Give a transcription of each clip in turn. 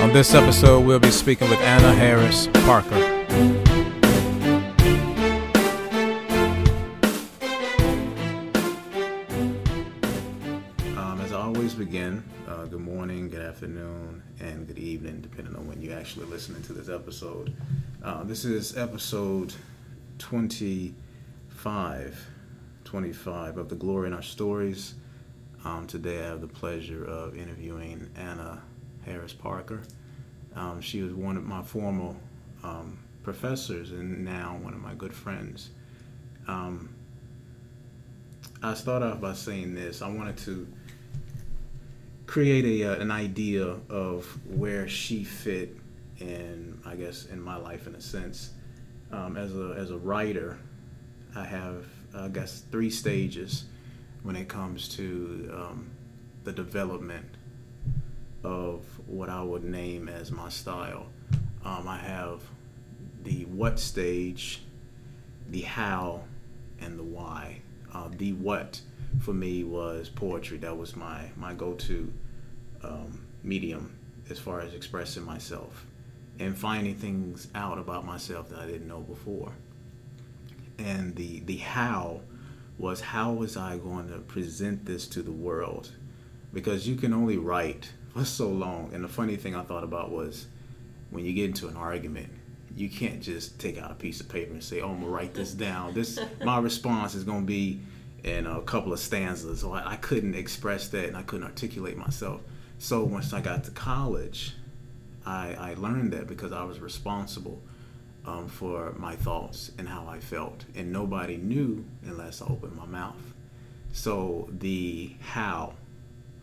On this episode, we'll be speaking with Anna Harris Parker. Um, as always begin, uh, good morning, good afternoon, and good evening, depending on when you're actually listening to this episode. Uh, this is episode 25, 25 of The Glory in Our Stories. Um, today I have the pleasure of interviewing Anna Harris Parker. Um, she was one of my former um, professors and now one of my good friends. Um, I start off by saying this. I wanted to create a, uh, an idea of where she fit in, I guess, in my life in a sense. Um, as a as a writer, I have, I guess, three stages when it comes to um, the development of what I would name as my style. Um, I have the what stage, the how, and the why. Uh, the what for me was poetry. That was my my go-to um, medium as far as expressing myself and finding things out about myself that I didn't know before. And the the how was how was I going to present this to the world? Because you can only write for so long. And the funny thing I thought about was when you get into an argument, you can't just take out a piece of paper and say, "Oh, I'm gonna write this down." This my response is gonna be in a couple of stanzas. So I, I couldn't express that and I couldn't articulate myself. So once I got to college, I, I learned that because I was responsible um, for my thoughts and how I felt, and nobody knew unless I opened my mouth. So the how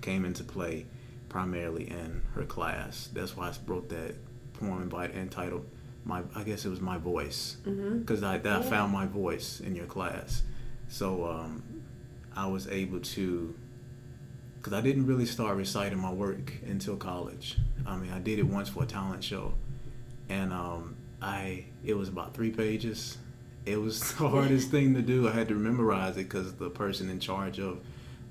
came into play primarily in her class. That's why I wrote that poem entitled "My." I guess it was my voice because mm-hmm. I, I found my voice in your class. So um, I was able to, because I didn't really start reciting my work until college. I mean, I did it once for a talent show, and um, I it was about three pages. It was the hardest thing to do. I had to memorize it because the person in charge of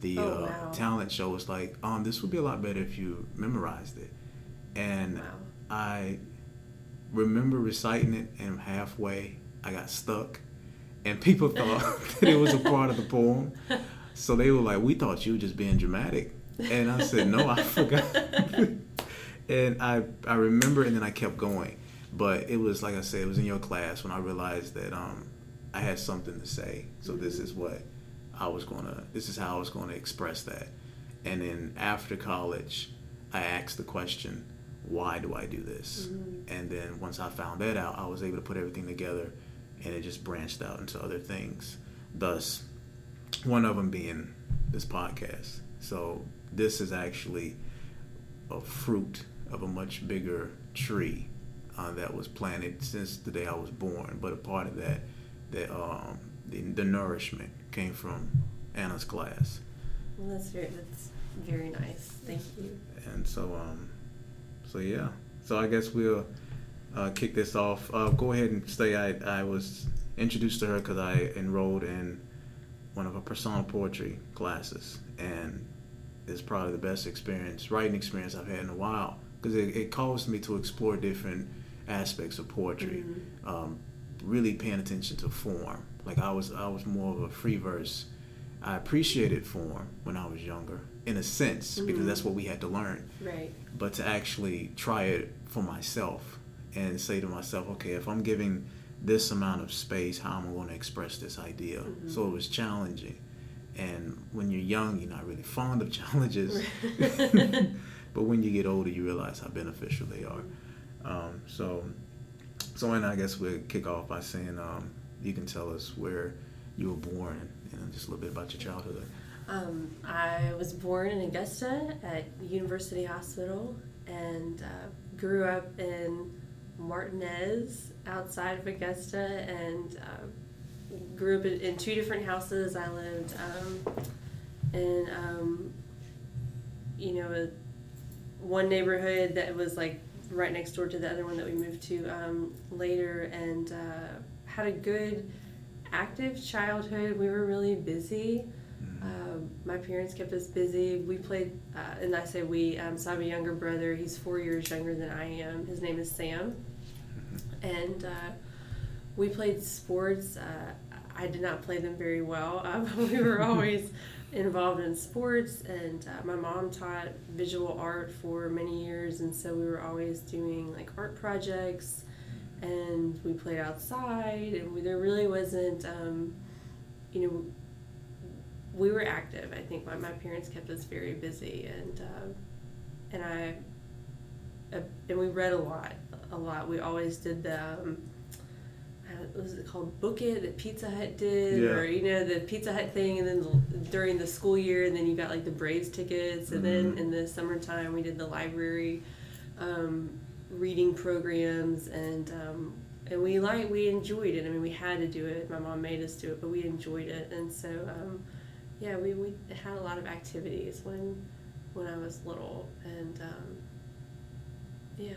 the oh, uh, wow. talent show was like, um, this would be a lot better if you memorized it. And wow. I remember reciting it, and halfway I got stuck, and people thought that it was a part of the poem. So they were like, "We thought you were just being dramatic," and I said, "No, I forgot." and I I remember, and then I kept going. But it was like I said, it was in your class when I realized that um, I had something to say. So mm-hmm. this is what I was gonna. This is how I was gonna express that. And then after college, I asked the question, "Why do I do this?" Mm-hmm. And then once I found that out, I was able to put everything together, and it just branched out into other things. Thus, one of them being this podcast. So this is actually a fruit of a much bigger tree uh, that was planted since the day I was born. But a part of that, that um, the, the nourishment came from Anna's class. Well, that's very that's very nice. Thank you. And so, um, so yeah. So I guess we'll uh, kick this off. Uh, go ahead and say I I was introduced to her because I enrolled in one of her persona poetry classes, and it's probably the best experience, writing experience I've had in a while because it, it caused me to explore different aspects of poetry. Mm-hmm. Um, really paying attention to form. Like I was, I was more of a free verse. I appreciated form when I was younger, in a sense, mm-hmm. because that's what we had to learn. Right. But to actually try it for myself and say to myself, okay, if I'm giving this amount of space, how am I going to express this idea? Mm-hmm. So it was challenging. And when you're young, you're not really fond of challenges. but when you get older, you realize how beneficial they are. Um, so, so and I guess we'll kick off by saying um, you can tell us where you were born and just a little bit about your childhood. Um, I was born in Augusta at University Hospital and uh, grew up in Martinez outside of Augusta and uh, grew up in, in, two different houses. I lived um, in, um, you know, one neighborhood that was like right next door to the other one that we moved to um, later and uh, had a good active childhood. We were really busy. Uh, my parents kept us busy. We played, uh, and I say we. Um, so I have a younger brother. He's four years younger than I am. His name is Sam, and uh, we played sports. Uh, I did not play them very well. Um, we were always involved in sports, and uh, my mom taught visual art for many years, and so we were always doing like art projects, and we played outside, and we, there really wasn't, um, you know, we were active. I think my, my parents kept us very busy, and uh, and I uh, and we read a lot, a lot. We always did the. Um, was it called? Book it that pizza hut did Yeah. or you know the pizza hut thing and then during the school year and then you got like the braves tickets and then Mhm. in the summertime we did the library um, reading programs and um, and we like we enjoyed it. I mean we had to do it. My mom made us do it but we enjoyed it. And so um, yeah we, we had a lot of activities when when i was little and um, yeah.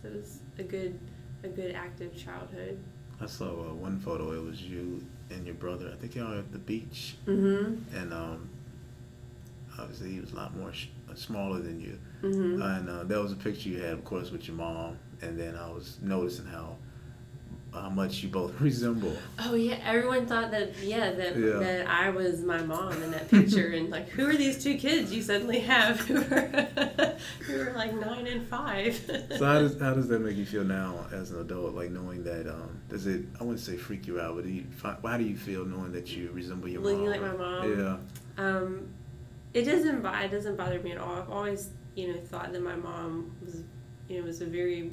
So it was a good a good active childhood I saw uh, one photo. It was you and your brother. I think y'all at the beach, mm-hmm and um, obviously he was a lot more sh- uh, smaller than you. mm-hmm And uh, that was a picture you had, of course, with your mom. And then I was noticing how how much you both resemble. Oh yeah, everyone thought that yeah that Yeah. that I was my mom in that picture, and like who are these two kids you suddenly have who are who are like nine and five? So how does how does that make you feel now as an adult? Like knowing that um, does it? I wouldn't say freak you out, but do you, how do you feel knowing that you resemble your Looking mom? like my mom? Yeah. um, it doesn't it doesn't bother me at all. I've always you know thought that my mom was you know was a very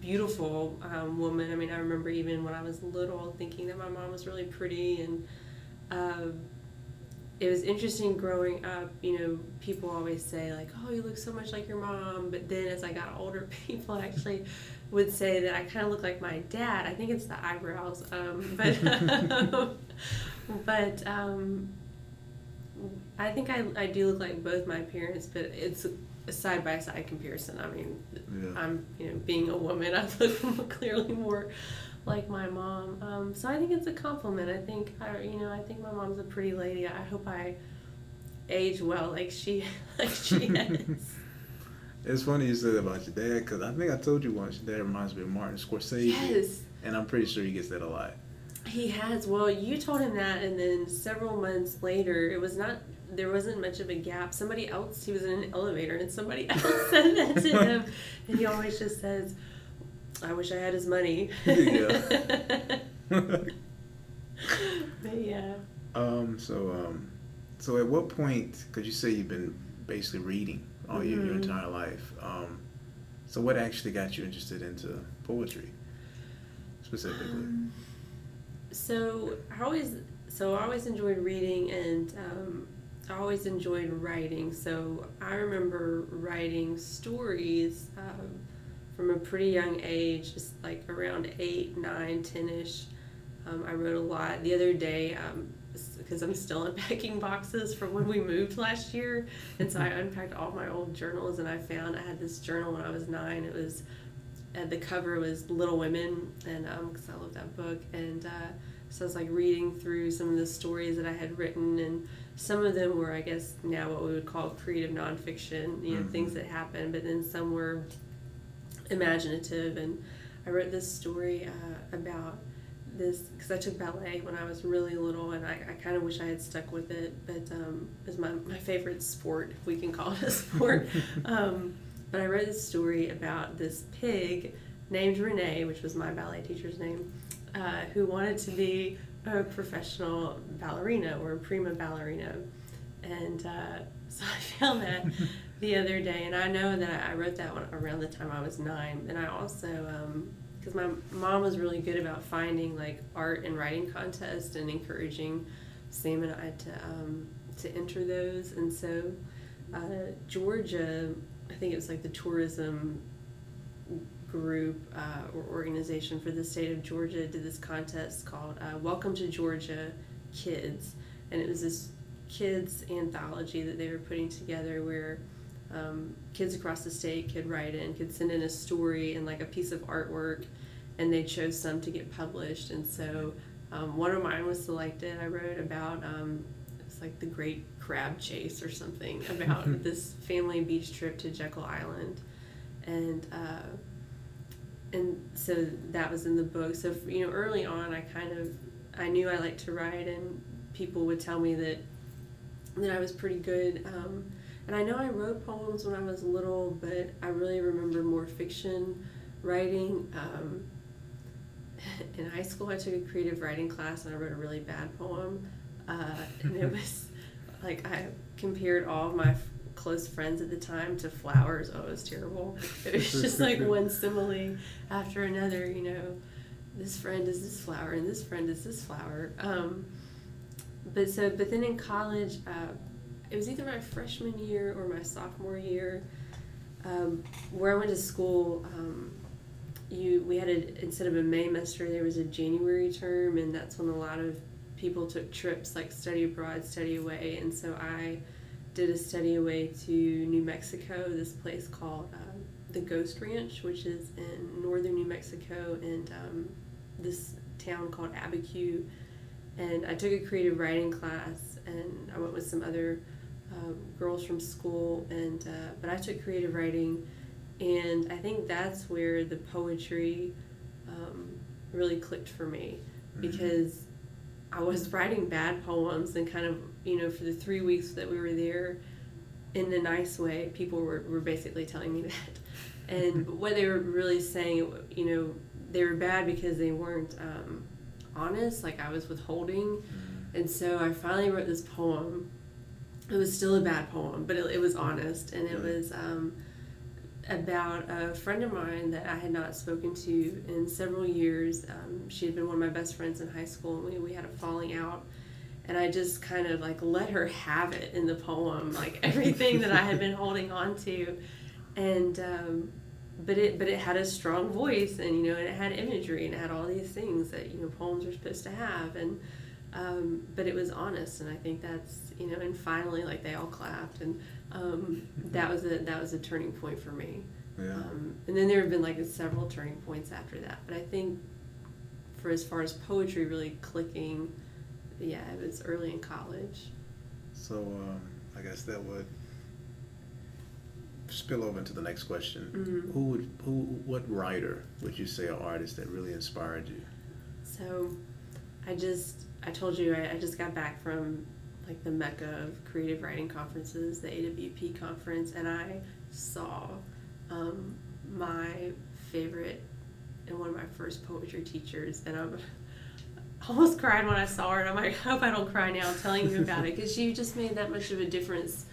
beautiful um, woman. I mean, I remember even when I was little thinking that my mom was really pretty, and um, it was interesting growing up. You know, people always say like, "Oh, you look so much like your mom," but then as I got older, people actually would say that I kind of look like my dad. I think it's the eyebrows, um, but but um, I think I, I do look like both my parents, but it's side by side comparison. I mean, Yeah. I'm you know being a woman, I look clearly more like my mom. Um, so I think it's a compliment. I think I you know I think my mom's a pretty lady. I hope I age well like she like she has. It's funny you said about your dad because I think I told you once your dad reminds me of Martin Scorsese. yes. And I'm pretty sure he gets that a lot. He has. Well, you told him that, and then several months later, it was not. There wasn't much of a gap. Somebody else. He was in an elevator, and somebody else said that to him, and he always just says, "I wish I had his money." Yeah. but yeah. Um. So um. So at what point? Because you say you've been basically reading all your, your Mhm. entire life. Um. So what actually got you interested into poetry, specifically? Um, so I always, so I always enjoyed reading, and um, I always enjoyed writing. So I remember writing stories um, from a pretty young age, just like around eight, nine, ten ish. Um, I wrote a lot. The other day, because I'm still unpacking boxes from when we moved last year, and so I unpacked all my old journals, and I found I had this journal when I was nine. It was and the cover was Little Women, and because I love that book, and uh, so I was like reading through some of the stories that I had written, and some of them were, I guess, now what we would call creative nonfiction, you know, Mhm. things that happened, but then some were imaginative, and I wrote this story uh, about this because I took ballet when I was really little, and I, I kind of wish I had stuck with it, but um, it was my, my favorite sport, if we can call it a sport. um, but I wrote this story about this pig named Renee, which was my ballet teacher's name, uh, who wanted to be a professional ballerina or a prima ballerina. And uh, so I found that the other day, and I know that I wrote that one around the time I was nine. And I also, because my mom was really good about finding like art and writing contests and encouraging Sam and I to um, to enter those. And so uh, Georgia, I think it was like the tourism group uh, or organization for the state of Georgia did this contest called uh, Welcome to Georgia Kids. And it was this kids anthology that they were putting together where um, kids across the state could write in, could send in a story and like a piece of artwork, and they chose some to get published. And so Um, one of mine was selected. I wrote about um, it's like the Great Crab Chase or something about this family beach trip to Jekyll Island, and uh, and so that was in the book. So you know, early on, I kind of I knew I liked to write, and people would tell me that that I was pretty good. Um, and I know I wrote poems when I was little, but I really remember more fiction writing. Um, in high school, I took a creative writing class and I wrote a really bad poem. Uh, and it was like I compared all of my close friends at the time to flowers. Oh, it was terrible. It was just like one simile after another, you know. This friend is this flower and this friend is this flower. Um, but so, but then in college, uh, it was either my freshman year or my sophomore year, um, where I went to school. Um, you we had a instead of a May semester, there was a January term, and that's when a lot of people took trips like study abroad, study away, and so I did a study away to New Mexico, this place called uh, the Ghost Ranch, which is in northern New Mexico, and um, this town called Abiquiu. And I took a creative writing class, and I went with some other um, girls from school, and uh, but I took creative writing, and I think that's where the poetry um, really clicked for me Mm-hmm. because I was writing bad poems and kind of you know for the three weeks that we were there, in a nice way, people were, were basically telling me that, and what they were really saying, you know, they were bad because they weren't um, honest, like I was withholding, and so I finally wrote this poem. It was still a bad poem, but it, it was honest, and it was um, about a friend of mine that I had not spoken to in several years. Um, she had been one of my best friends in high school, and we, we had a falling out. And I just kind of like let her have it in the poem, like everything that I had been holding on to, and um, but it but it had a strong voice, and you know, and it had imagery, and it had all these things that you know poems are supposed to have, and um, but it was honest, and I think that's you know, and finally, like they all clapped, and um, that was a that was a turning point for me. Yeah. Um, and then there have been like several turning points after that, but I think for as far as poetry really clicking, yeah, it was early in college. So um, I guess that would spill over into the next question. Mhm. Who would who what writer would you say or artist that really inspired you? So, I just I told you I, I just got back from like the mecca of creative writing conferences, the AWP conference, and I saw um, my favorite and one of my first poetry teachers, and I'm almost cried when I saw her, and I'm like, I hope I don't cry now telling you about it because she just made that much of a difference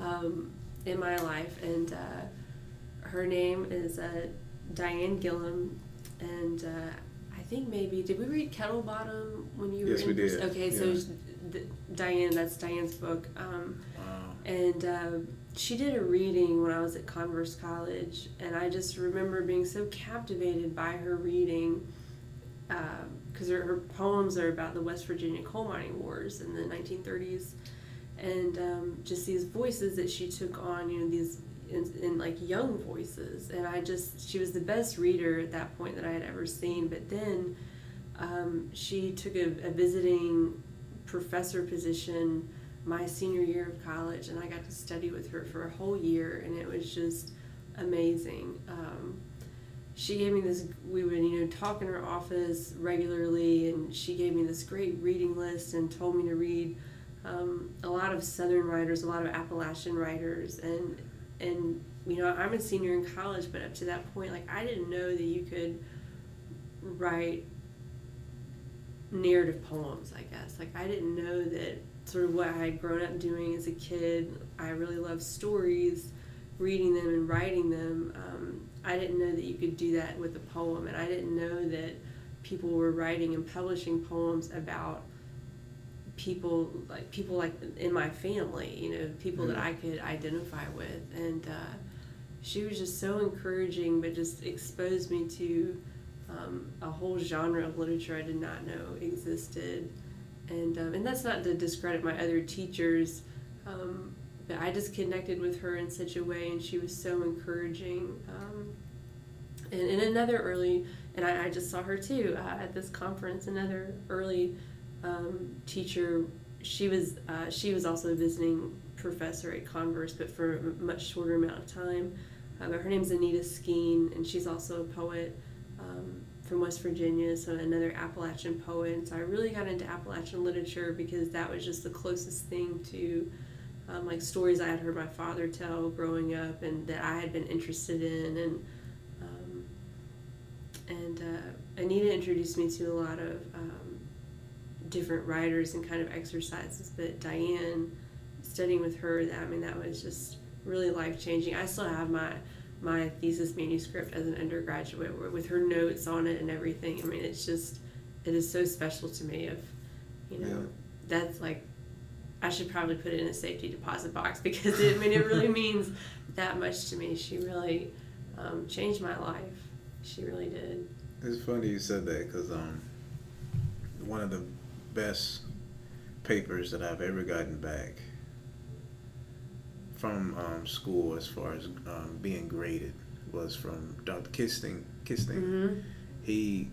um, in my life, and uh, her name is uh, Diane Gilliam, and uh, I think maybe did we read Kettle Bottom when you were in? Yes, in we did, Okay, so yeah. it's D- Diane, that's Diane's book. Um, Wow. and uh, she did a reading when I was at Converse College, and I just remember being so captivated by her reading because her, her poems are about the West Virginia coal mining wars in the 1930s, and um, just these voices that she took on, you know, these in, in like young voices, and I just she was the best reader at that point that I had ever seen. But then um, she took a, a visiting professor position my senior year of college, and I got to study with her for a whole year, and it was just amazing. Um, she gave me this. We would, you know, talk in her office regularly, and she gave me this great reading list and told me to read um, a lot of Southern writers, a lot of Appalachian writers, and and you know, I'm a senior in college, but up to that point, like I didn't know that you could write narrative poems. I guess like I didn't know that sort of what I had grown up doing as a kid. I really loved stories, reading them and writing them. Um, I didn't know that you could do that with a poem, and I didn't know that people were writing and publishing poems about people like people like in my family. You know, people that I could identify with, and uh, she was just so encouraging, but just exposed me to um, a whole genre of literature I did not know existed and um, and that's not to discredit my other teachers, um, but I just connected with her in such a way, and she was so encouraging. Um, And, and another early, and I, I just saw her too uh, at this conference. Another early um, teacher. She was uh, she was also a visiting professor at Converse, but for a much shorter amount of time. Uh, but her name's Anita Skeen, and she's also a poet um, from West Virginia, so another Appalachian poet. And so I really got into Appalachian literature because that was just the closest thing to um, like stories I had heard my father tell growing up, and that I had been interested in. And and uh, Anita introduced me to a lot of um, different writers and kind of exercises. But Diane, studying with her, that I mean, that was just really life changing. I still have my my thesis manuscript as an undergraduate with her notes on it and everything. I mean, it's just it is so special to me. Of you know, yeah. that's like I should probably put it in a safety deposit box because it, I mean it really means that much to me. She really um, changed my life. She really did. It's funny you said that because um, one of the best papers that I've ever gotten back from um, school as far as um, being graded was from Dr. Kisting. Kisting. Mm-hmm. He,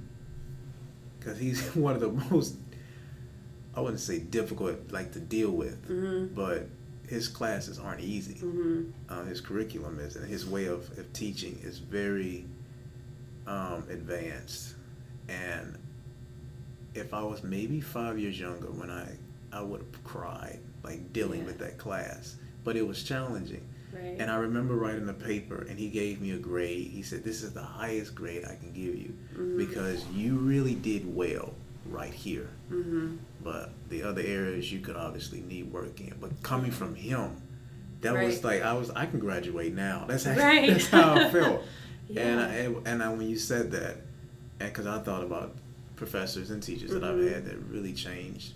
because he's one of the most, I wouldn't say difficult like to deal with, mm-hmm. but his classes aren't easy. Mm-hmm. Uh, his curriculum is, and his way of, of teaching is very um, advanced. And if I was maybe five years younger when I, I would have cried like dealing yeah. with that class but it was challenging. Right. And I remember writing a paper, and he gave me a grade. He said, "This is the highest grade I can give you mm-hmm. because you really did well right here. Mm-hmm. But the other areas you could obviously need work in. But coming from him, that right. was like I was I can graduate now. That's how, right. that's how I felt. yeah. And I, and I, when you said that, because I thought about professors and teachers mm-hmm. that I've mm-hmm. had that really changed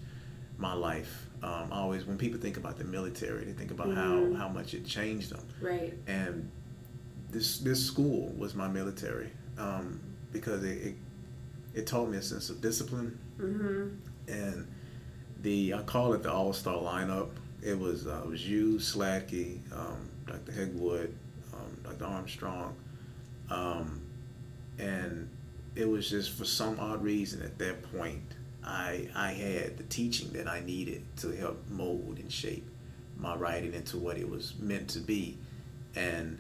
my life um, always when people think about the military, they think about mm-hmm. how, how much it changed them. Right. And this this school was my military um, because it, it, it taught me a sense of discipline. Mm-hmm. And the I call it the all star lineup. It was uh, it was you, Sladkey, um, Dr. Hegwood, um, Dr. Armstrong, um, and it was just for some odd reason at that point I I had the teaching that I needed to help mold and shape my writing into what it was meant to be. And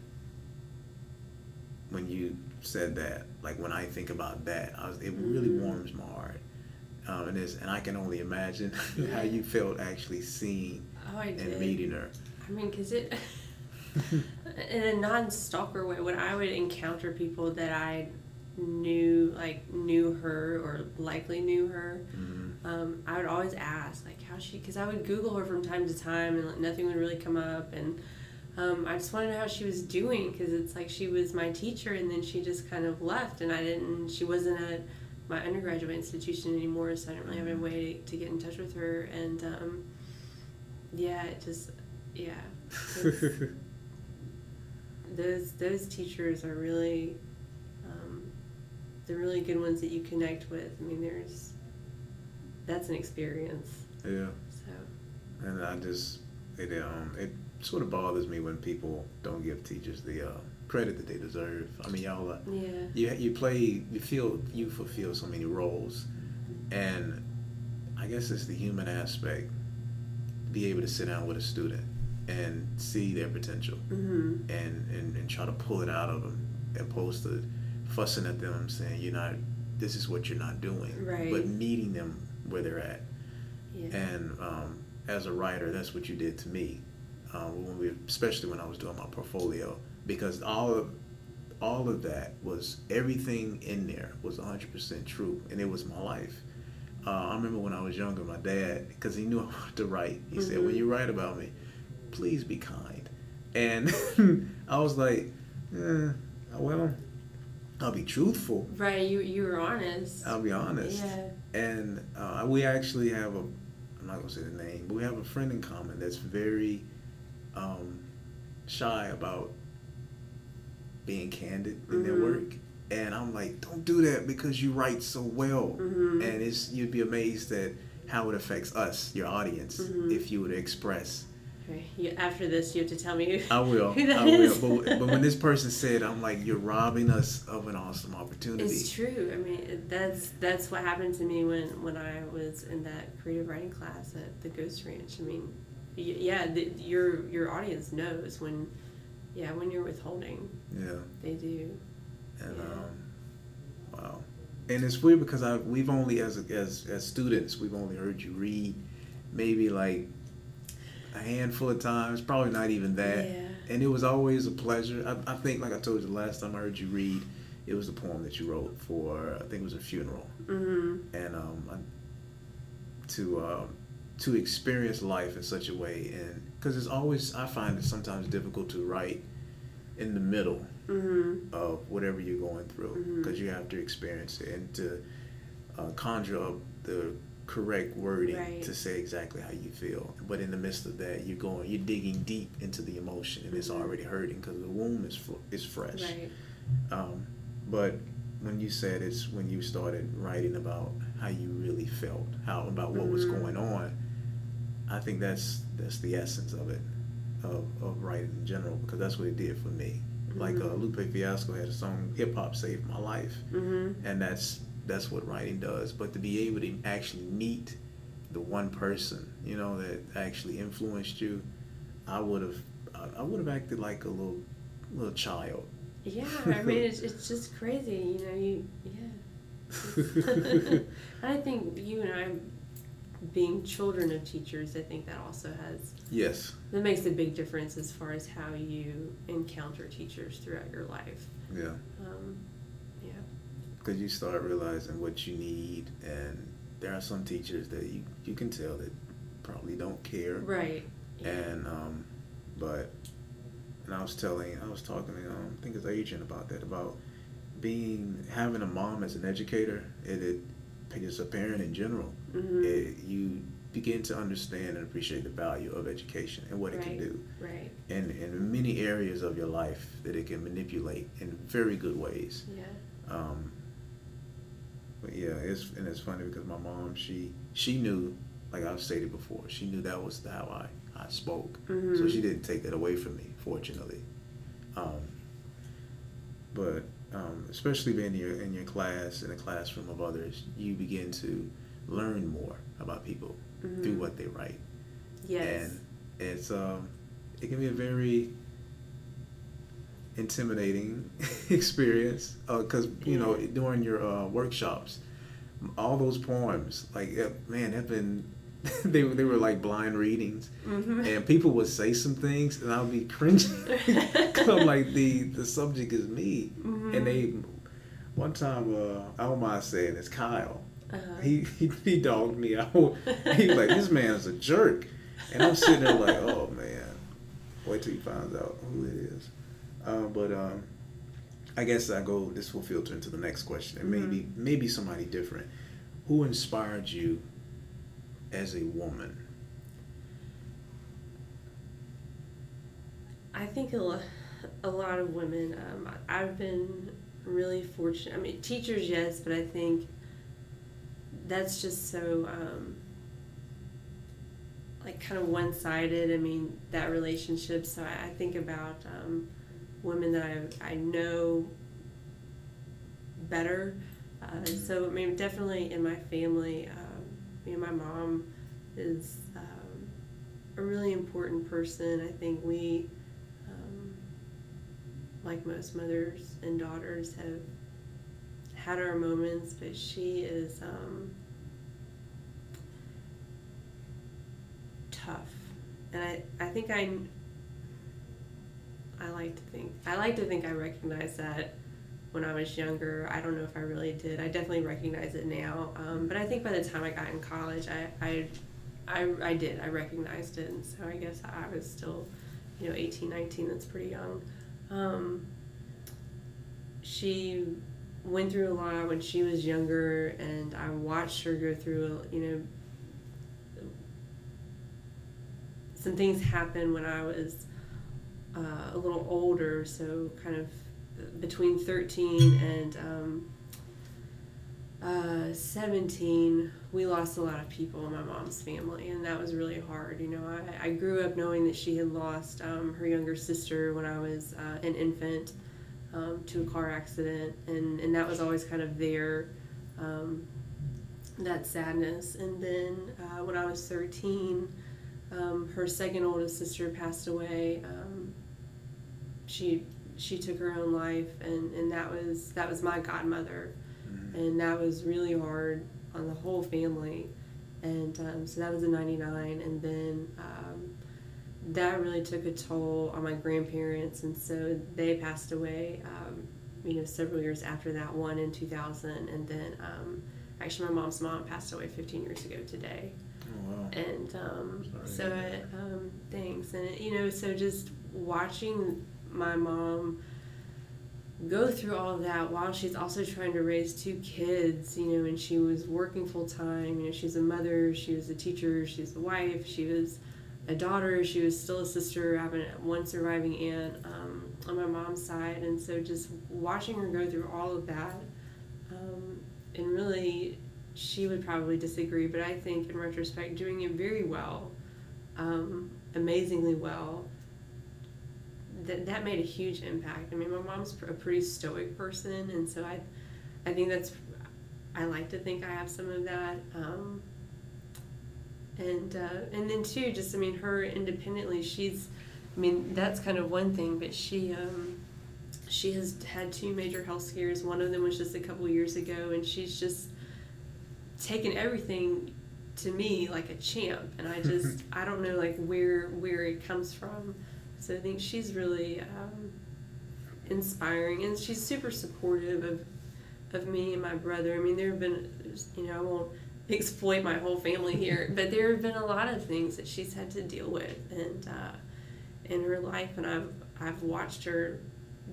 when you said that, like when I think about that, was, it really mm-hmm. warms my heart. Um, and, and I can only imagine how you felt actually seeing oh, and meeting her. I mean, because it, in a non-stalker way, when I would encounter people that I knew like knew her or likely knew her mm-hmm. um, i would always ask like how she because i would google her from time to time and like, nothing would really come up and um, i just wanted to know how she was doing because it's like she was my teacher and then she just kind of left and i didn't she wasn't at my undergraduate institution anymore so i didn't really have a mm-hmm. way to, to get in touch with her and um, yeah it just yeah those those teachers are really the really good ones that you connect with. I mean, there's that's an experience. Yeah. So. And I just it um it sort of bothers me when people don't give teachers the uh, credit that they deserve. I mean, y'all. Uh, yeah. You you play you feel you fulfill so many roles, and I guess it's the human aspect. Be able to sit down with a student and see their potential mm-hmm. and, and and try to pull it out of them, opposed to fussing at them, saying you're not, this is what you're not doing, right. but meeting them where they're at. Yeah. And um, as a writer, that's what you did to me, uh, when we, especially when I was doing my portfolio, because all of all of that was everything in there was 100% true, and it was my life. Uh, I remember when I was younger, my dad, because he knew I wanted to write, he mm-hmm. said, "When you write about me, please be kind." And I was like, eh, "Well, I'll be truthful. Right, you you were honest. I'll be honest. Yeah. And uh, we actually have a, I'm not gonna say the name, but we have a friend in common that's very um, shy about being candid in mm-hmm. their work. And I'm like, don't do that because you write so well. Mm-hmm. And it's you'd be amazed at how it affects us, your audience, mm-hmm. if you were to express Okay. You, after this, you have to tell me who, I will. who that I is. will. But, but when this person said, I'm like, you're robbing us of an awesome opportunity. It's true. I mean, that's that's what happened to me when when I was in that creative writing class at the Ghost Ranch. I mean, yeah, the, your your audience knows when, yeah, when you're withholding, Yeah. they do. And Yeah. um, wow. And it's weird because I we've only as as as students we've only heard you read maybe like a handful of times, probably not even that. Yeah. And it was always a pleasure. I, I think, like I told you the last time I heard you read, it was the poem that you wrote for I think it was a funeral, Mm-hmm. and um, I, to um, to experience life in such a way, and because it's always I find it sometimes difficult to write in the middle Mm-hmm. of whatever you're going through because you have to experience it and to uh, conjure up the correct wording Right. to say exactly how you feel. But in the midst of that, you're going, you're digging deep into the emotion and it's Mhm. already hurting because the womb is fl- is fresh. Right. Um, but when you said it's when you started writing about how you really felt, how about what was Mhm. going on, I think that's that's the essence of it, of, of writing in general because that's what it did for me. Like uh. Lupe Fiasco had a song "Hip Hop Saved My Life," Mm-hmm. and that's that's what writing does. But to be able to actually meet the one person, you know, that actually influenced you, I would have I would have acted like a little little child. Yeah, I mean, it's, it's just crazy, you know. You yeah. I think you and I, being children of teachers, I think that also has yes. that makes a big difference as far as how you encounter teachers throughout your life. Yeah. Um, yeah. Because you start realizing what you need and there are some teachers that you, you can tell that probably don't care Right. And um, but and I was telling I was talking to um, I think it's Adrian about that about being having a mom as an educator it, it just a parent in general mm-hmm. it, you begin to understand and appreciate the value of education and what it can Right. do Right. and in many areas of your life that it can manipulate in very good ways Yeah. um, but yeah, it's and it's funny because my mom she she knew like I've stated before she knew that was how I I spoke, so Mhm. she didn't take that away from me, fortunately. Um, but um, especially being in your in your class in a classroom of others, you begin to learn more about people through Mhm. what they write, Yes. and it's um, it can be a very intimidating experience because you know during your uh, workshops all those poems like uh, man have been they, were- they were like blind readings. Mhm. and people would say some things and i'll be cringing. 'Cause i'm like the the subject is me. Mhm. and they one time uh i don't mind saying it's kyle. Uh-huh. he, he he dogged me out. He was like this man is a jerk. And i'm sitting there like oh man. Wait till he finds out who it is uh, but um, I guess I go. This will filter into the next question, and maybe maybe somebody different. Who inspired you as a woman? I think a, a lot of women. Um, I've been really fortunate. I mean, teachers, yes, but I think that's just so um, like kind of one sided. I mean, that relationship. So I, I think about um, women that I I know better. Uh, so I mean, definitely in my family, um, you know, my mom is um, a really important person. I think we, um, like most mothers and daughters, have had our moments, but she is um, tough, and I I think I. I like to think I like to think I recognize that when I was younger. I don't know if I really did. I definitely recognize it now. Um, but I think by the time I got in college, I, I, I, I did. I recognized it. And so I guess I was still, you know, 18, 19. That's pretty young. Um, she went through a lot when she was younger, and I watched her go through, you know, some things happen when I was uh, a little older, so kind of between 13 and um, uh, 17, we lost a lot of people in my mom's family, and that was really hard. You know, I, I grew up knowing that she had lost um, her younger sister when I was uh, an infant um, to a car accident, and, and that was always kind of there, um, that sadness. And then uh, when I was 13, um, her second oldest sister passed away. She she took her own life, and, and that was that was my godmother and that was really hard on the whole family. And um, so that was in '99, and then um, that really took a toll on my grandparents, and so they passed away. Um, you know, several years after that, one in 2000, and then um, actually my mom's mom passed away 15 years ago today. Oh, wow. And um, so it, um, thanks, and it, you know, so just watching my mom go through all of that while she's also trying to raise two kids, you know, and she was working full time. You know, she's a mother, she was a teacher, she's a wife, she was a daughter, she was still a sister, having one surviving aunt um, on my mom's side. And so just watching her go through all of that, um, and really, she would probably disagree, but I think in retrospect, doing it very well, um, amazingly well that that made a huge impact. I mean, my mom's a pretty stoic person, and so I, I think that's, I like to think I have some of that. Um, and uh, and then too, just I mean, her independently, she's, I mean, that's kind of one thing, but she, um, she has had two major health scares. One of them was just a couple years ago, and she's just taken everything to me like a champ, and I just, I don't know like where where it comes from so I think she's really um, inspiring, and she's super supportive of of me and my brother. I mean, there have been, you know, I won't exploit my whole family here, but there have been a lot of things that she's had to deal with, and uh, in her life, and I've I've watched her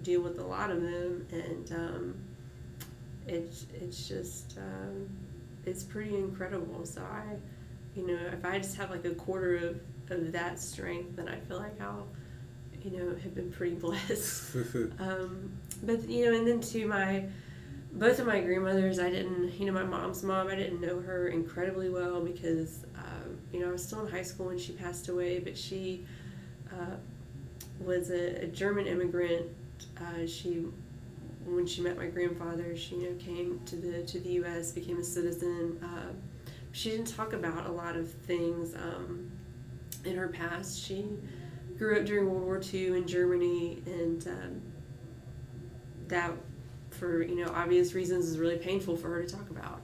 deal with a lot of them, and um, it's it's just um, it's pretty incredible. So I, you know, if I just have like a quarter of of that strength, then I feel like I'll you know, have been pretty blessed. um, but you know, and then to my both of my grandmothers, I didn't, you know, my mom's mom, I didn't know her incredibly well because, uh, you know, I was still in high school when she passed away, but she uh, was a, a, German immigrant. Uh, she, when she met my grandfather, she, you know, came to the to the U.S., became a citizen. Uh, she didn't talk about a lot of things um, in her past. She grew up during World War II in Germany, and um, that, for you know obvious reasons, is really painful for her to talk about.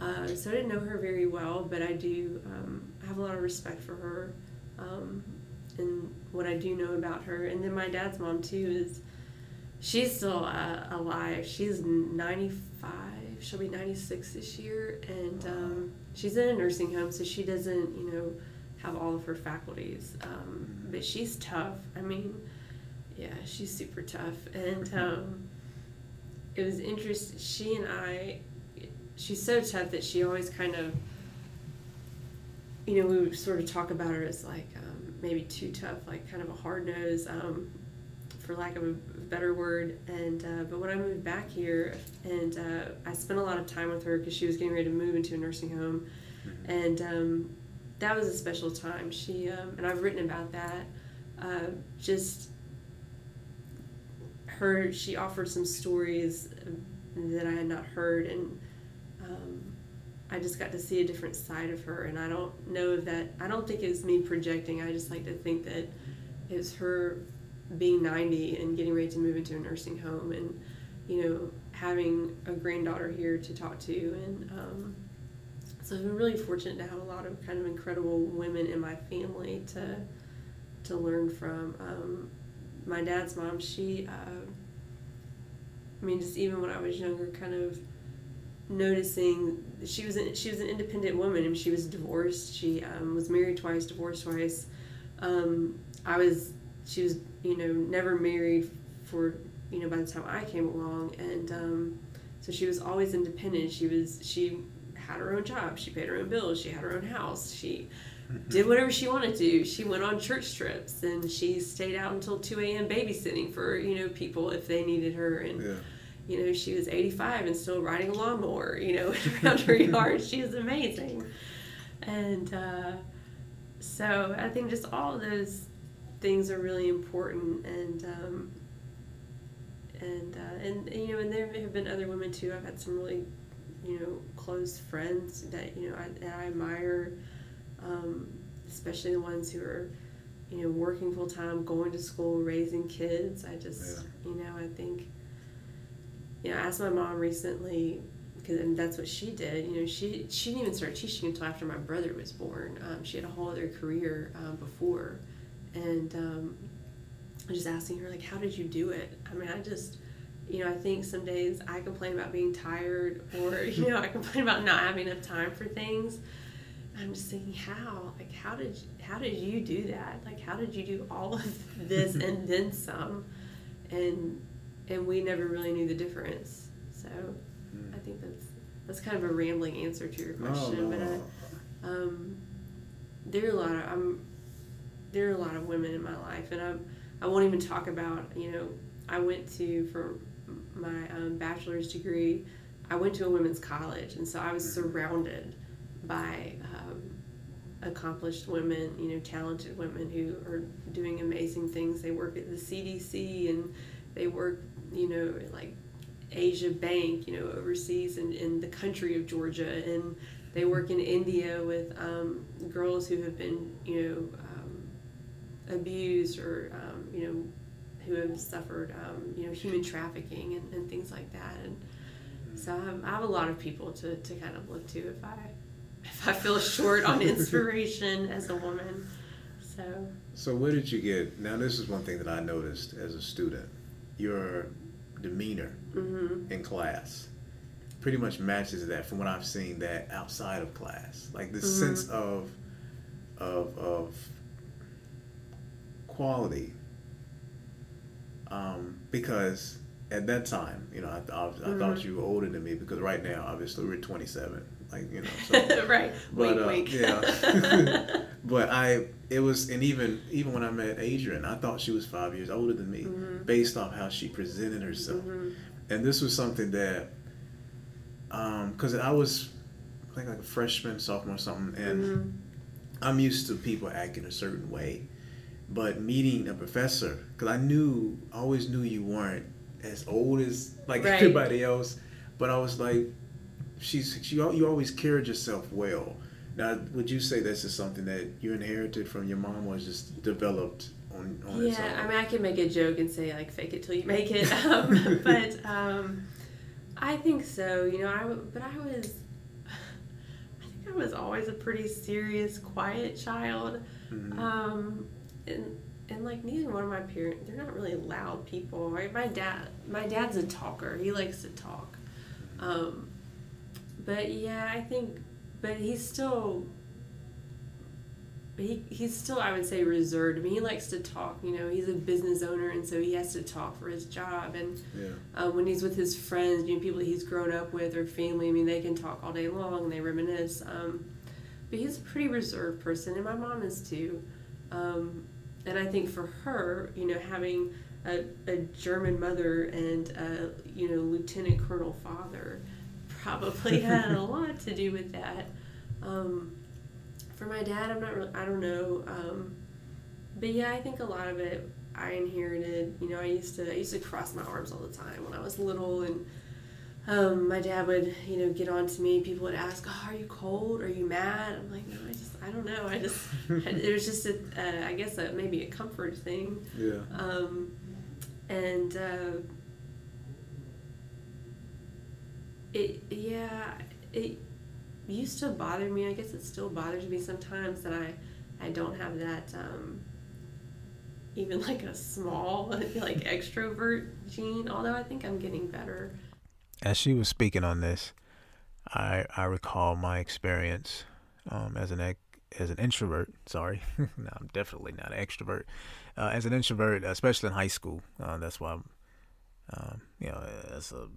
Uh, so I didn't know her very well, but I do um, have a lot of respect for her um, and what I do know about her. And then my dad's mom too is she's still uh, alive. She's 95. She'll be 96 this year, and um, she's in a nursing home, so she doesn't you know have all of her faculties. Um, but she's tough. I mean, yeah, she's super tough. And um, it was interesting. She and I, she's so tough that she always kind of, you know, we would sort of talk about her as like um, maybe too tough, like kind of a hard nose, um, for lack of a better word. And uh, but when I moved back here, and uh, I spent a lot of time with her because she was getting ready to move into a nursing home, mm-hmm. and um, that was a special time. She um, and I've written about that. Uh, just her, she offered some stories that I had not heard, and um, I just got to see a different side of her. And I don't know that. I don't think it's me projecting. I just like to think that it's her being 90 and getting ready to move into a nursing home, and you know having a granddaughter here to talk to, and um, so I've been really fortunate to have a lot of kind of incredible women in my family to to learn from. Um, my dad's mom, she, uh, I mean, just even when I was younger, kind of noticing she was an, she was an independent woman and she was divorced. She um, was married twice, divorced twice. Um, I was she was you know never married for you know by the time I came along and um, so she was always independent. She was she had her own job. She paid her own bills. She had her own house. She mm-hmm. did whatever she wanted to. She went on church trips and she stayed out until 2 a.m. babysitting for, you know, people if they needed her. And, yeah. you know, she was 85 and still riding a lawnmower, you know, around her yard. She was amazing. And uh, so I think just all of those things are really important. And, um, and, uh, and, you know, and there have been other women too. I've had some really, you know, close friends that, you know, I, that I admire, um, especially the ones who are, you know, working full time, going to school, raising kids. I just, yeah. you know, I think, you know, I asked my mom recently because and that's what she did. You know, she she didn't even start teaching until after my brother was born. Um, she had a whole other career um, before, and um, I just asking her like, how did you do it? I mean, I just you know, I think some days I complain about being tired, or you know, I complain about not having enough time for things. I'm just thinking, how? Like, how did how did you do that? Like, how did you do all of this and then some? And and we never really knew the difference. So mm. I think that's that's kind of a rambling answer to your question, no, no. but uh, um, there are a lot of I'm there are a lot of women in my life, and I'm I won't even talk about you know I went to for my um, bachelor's degree. I went to a women's college, and so I was surrounded by um, accomplished women, you know, talented women who are doing amazing things. They work at the CDC and they work you know, like Asia Bank, you know, overseas in, in the country of Georgia. And they work in India with um, girls who have been, you know, um, abused or, um, you know, who have suffered, um, you know, human trafficking and, and things like that. And so I have, I have, a lot of people to, to kind of look to if I, if I feel short on inspiration as a woman. So. So where did you get? Now this is one thing that I noticed as a student your demeanor mm-hmm. in class pretty much matches that from what I've seen that outside of class. Like this mm-hmm. sense of of of quality. Um, because at that time, you know, I, I, I mm-hmm. thought you were older than me because right now, obviously, we're 27 like you know. So, right. But, wink, uh, wink. yeah. but I, it was, and even even when I met Adrian, I thought she was five years older than me, mm-hmm. based off how she presented herself, mm-hmm. and this was something that, because um, I was, I think like a freshman, sophomore, something, and mm-hmm. I'm used to people acting a certain way, but meeting a professor, because I knew, I always knew you weren't as old as like right. everybody else, but I was like she's she, you always carried yourself well. Now, would you say this is something that you inherited from your mom, or just developed on, on yeah? I mean, I can make a joke and say like "fake it till you make it," um, but um, I think so. You know, I but I was, I think I was always a pretty serious, quiet child, mm-hmm. um, and and like neither one of my parents, they're not really loud people. Right? My dad, my dad's a talker. He likes to talk. Um, but yeah, I think, but he's still. He, he's still, I would say, reserved. I mean, he likes to talk. You know, he's a business owner, and so he has to talk for his job. And yeah. um, when he's with his friends, you know, people he's grown up with or family, I mean, they can talk all day long and they reminisce. Um, but he's a pretty reserved person, and my mom is too. Um, and I think for her, you know, having a, a German mother and a, you know lieutenant colonel father, probably had a lot to do with that. Um, for my dad, I'm not really, I don't know. Um, but yeah, I think a lot of it I inherited. You know, I used to I used to cross my arms all the time when I was little, and um, my dad would you know get on to me. People would ask, "Oh, are you cold? Are you mad?" I'm like, "No, I just I don't know. I just it was just a, uh, I guess a, maybe a comfort thing." Yeah. Um, and uh, it yeah it used to bother me i guess it still bothers me sometimes that i i don't have that um, even like a small like extrovert gene although i think i'm getting better as she was speaking on this i i recall my experience um, as an as an introvert sorry no i'm definitely not an extrovert uh, as an introvert especially in high school uh, that's why I'm, um, you know, it's a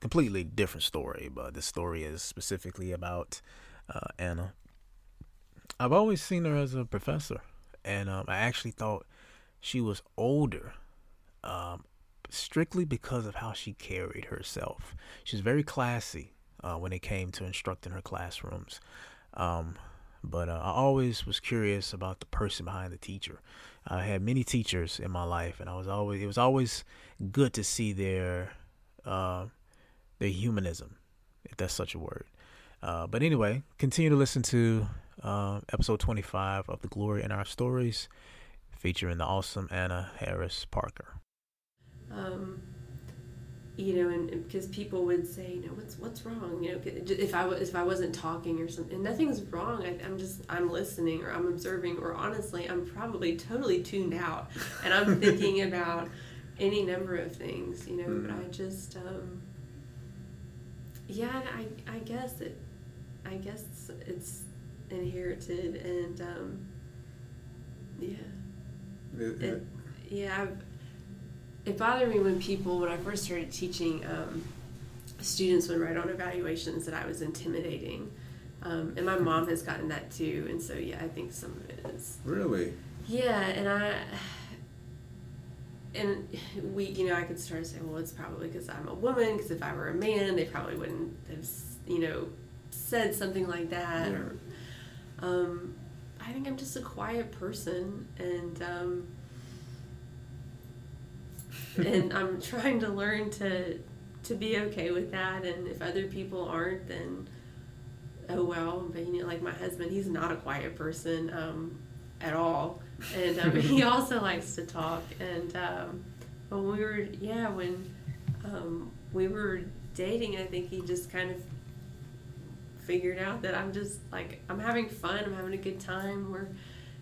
completely different story, but this story is specifically about uh, Anna. I've always seen her as a professor, and um, I actually thought she was older. Um, strictly because of how she carried herself. She was very classy uh, when it came to instructing her classrooms. Um, but uh, I always was curious about the person behind the teacher. I had many teachers in my life, and I was always it was always good to see their uh, their humanism, if that's such a word. Uh, but anyway, continue to listen to uh, episode 25 of The Glory in Our Stories, featuring the awesome Anna Harris Parker. Um, you know, and because people would say, you know, what's what's wrong? You know, if I if I wasn't talking or something, and nothing's wrong. I, am just I'm listening or I'm observing or honestly, I'm probably totally tuned out, and I'm thinking about any number of things. You know, mm. but I just, um, yeah, I I guess it, I guess it's, it's inherited and um, yeah, it, it, yeah. I've, it bothered me when people, when I first started teaching, um, students would write on evaluations that I was intimidating. Um, and my mom has gotten that too. And so, yeah, I think some of it is. Really? Yeah. And I, and we, you know, I could start to say, well, it's probably because I'm a woman, because if I were a man, they probably wouldn't have, you know, said something like that. Yeah. Or, um, I think I'm just a quiet person. And, um, and I'm trying to learn to to be okay with that. And if other people aren't, then oh well. But you know, like my husband, he's not a quiet person um, at all, and um, he also likes to talk. And um, when we were, yeah, when um, we were dating, I think he just kind of figured out that I'm just like I'm having fun. I'm having a good time. We're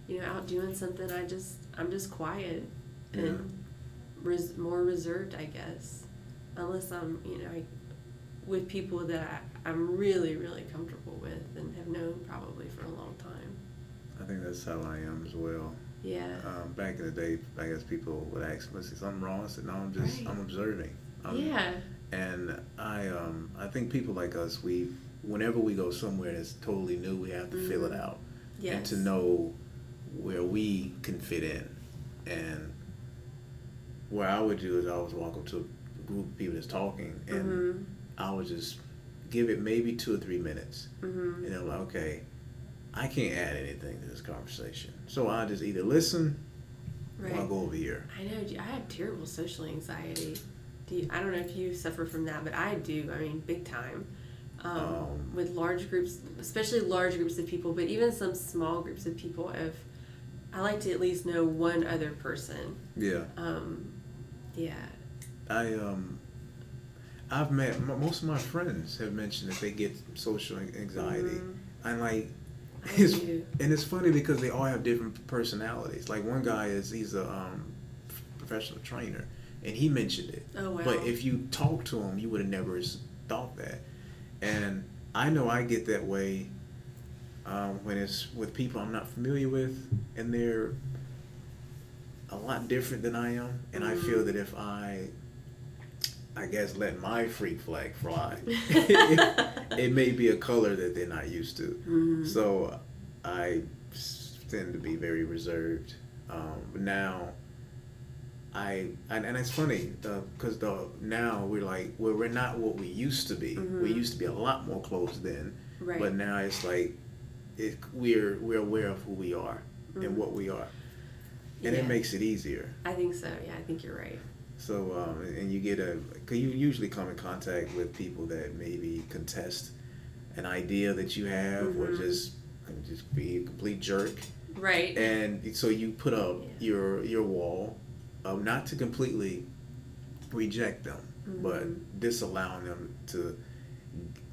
you know out doing something. I just I'm just quiet and. Res- more reserved, I guess, unless I'm, you know, I, with people that I, I'm really, really comfortable with and have known probably for a long time. I think that's how I am as well. Yeah. Um, back in the day, I guess people would ask me, "Is something wrong?" I said, "No, I'm just, right. I'm observing." I'm, yeah. And I, um, I think people like us, we, whenever we go somewhere that's totally new, we have to mm-hmm. fill it mm-hmm. out, yes. and to know where we can fit in, and what I would do is I would walk up to a group of people that's talking, and mm-hmm. I would just give it maybe two or three minutes, mm-hmm. and I'm like, okay, I can't add anything to this conversation, so I just either listen right. or I go over here. I know I have terrible social anxiety. Do you, I don't know if you suffer from that, but I do. I mean, big time. Um, um, with large groups, especially large groups of people, but even some small groups of people, if I like to at least know one other person. Yeah. Um, yeah. I um I've met most of my friends have mentioned that they get social anxiety. Mm-hmm. And like it's, and it's funny because they all have different personalities. Like one guy is he's a um, professional trainer and he mentioned it. Oh wow. But if you talk to him, you would have never thought that. And I know I get that way um, when it's with people I'm not familiar with and they're a lot different than I am, and mm-hmm. I feel that if I, I guess, let my freak flag fly, it, it, may be a color that they're not used to. Mm-hmm. So I tend to be very reserved. Um, but now, I and, and it's funny because the, the now we're like well, we're not what we used to be. Mm-hmm. We used to be a lot more closed then, right. but now it's like it, we're we're aware of who we are and mm-hmm. what we are and yeah. it makes it easier. I think so. Yeah, I think you're right. So, um, and you get a, cause you usually come in contact with people that maybe contest an idea that you have, mm-hmm. or just just be a complete jerk. Right. And so you put up yeah. your your wall, um, not to completely reject them, mm-hmm. but disallowing them to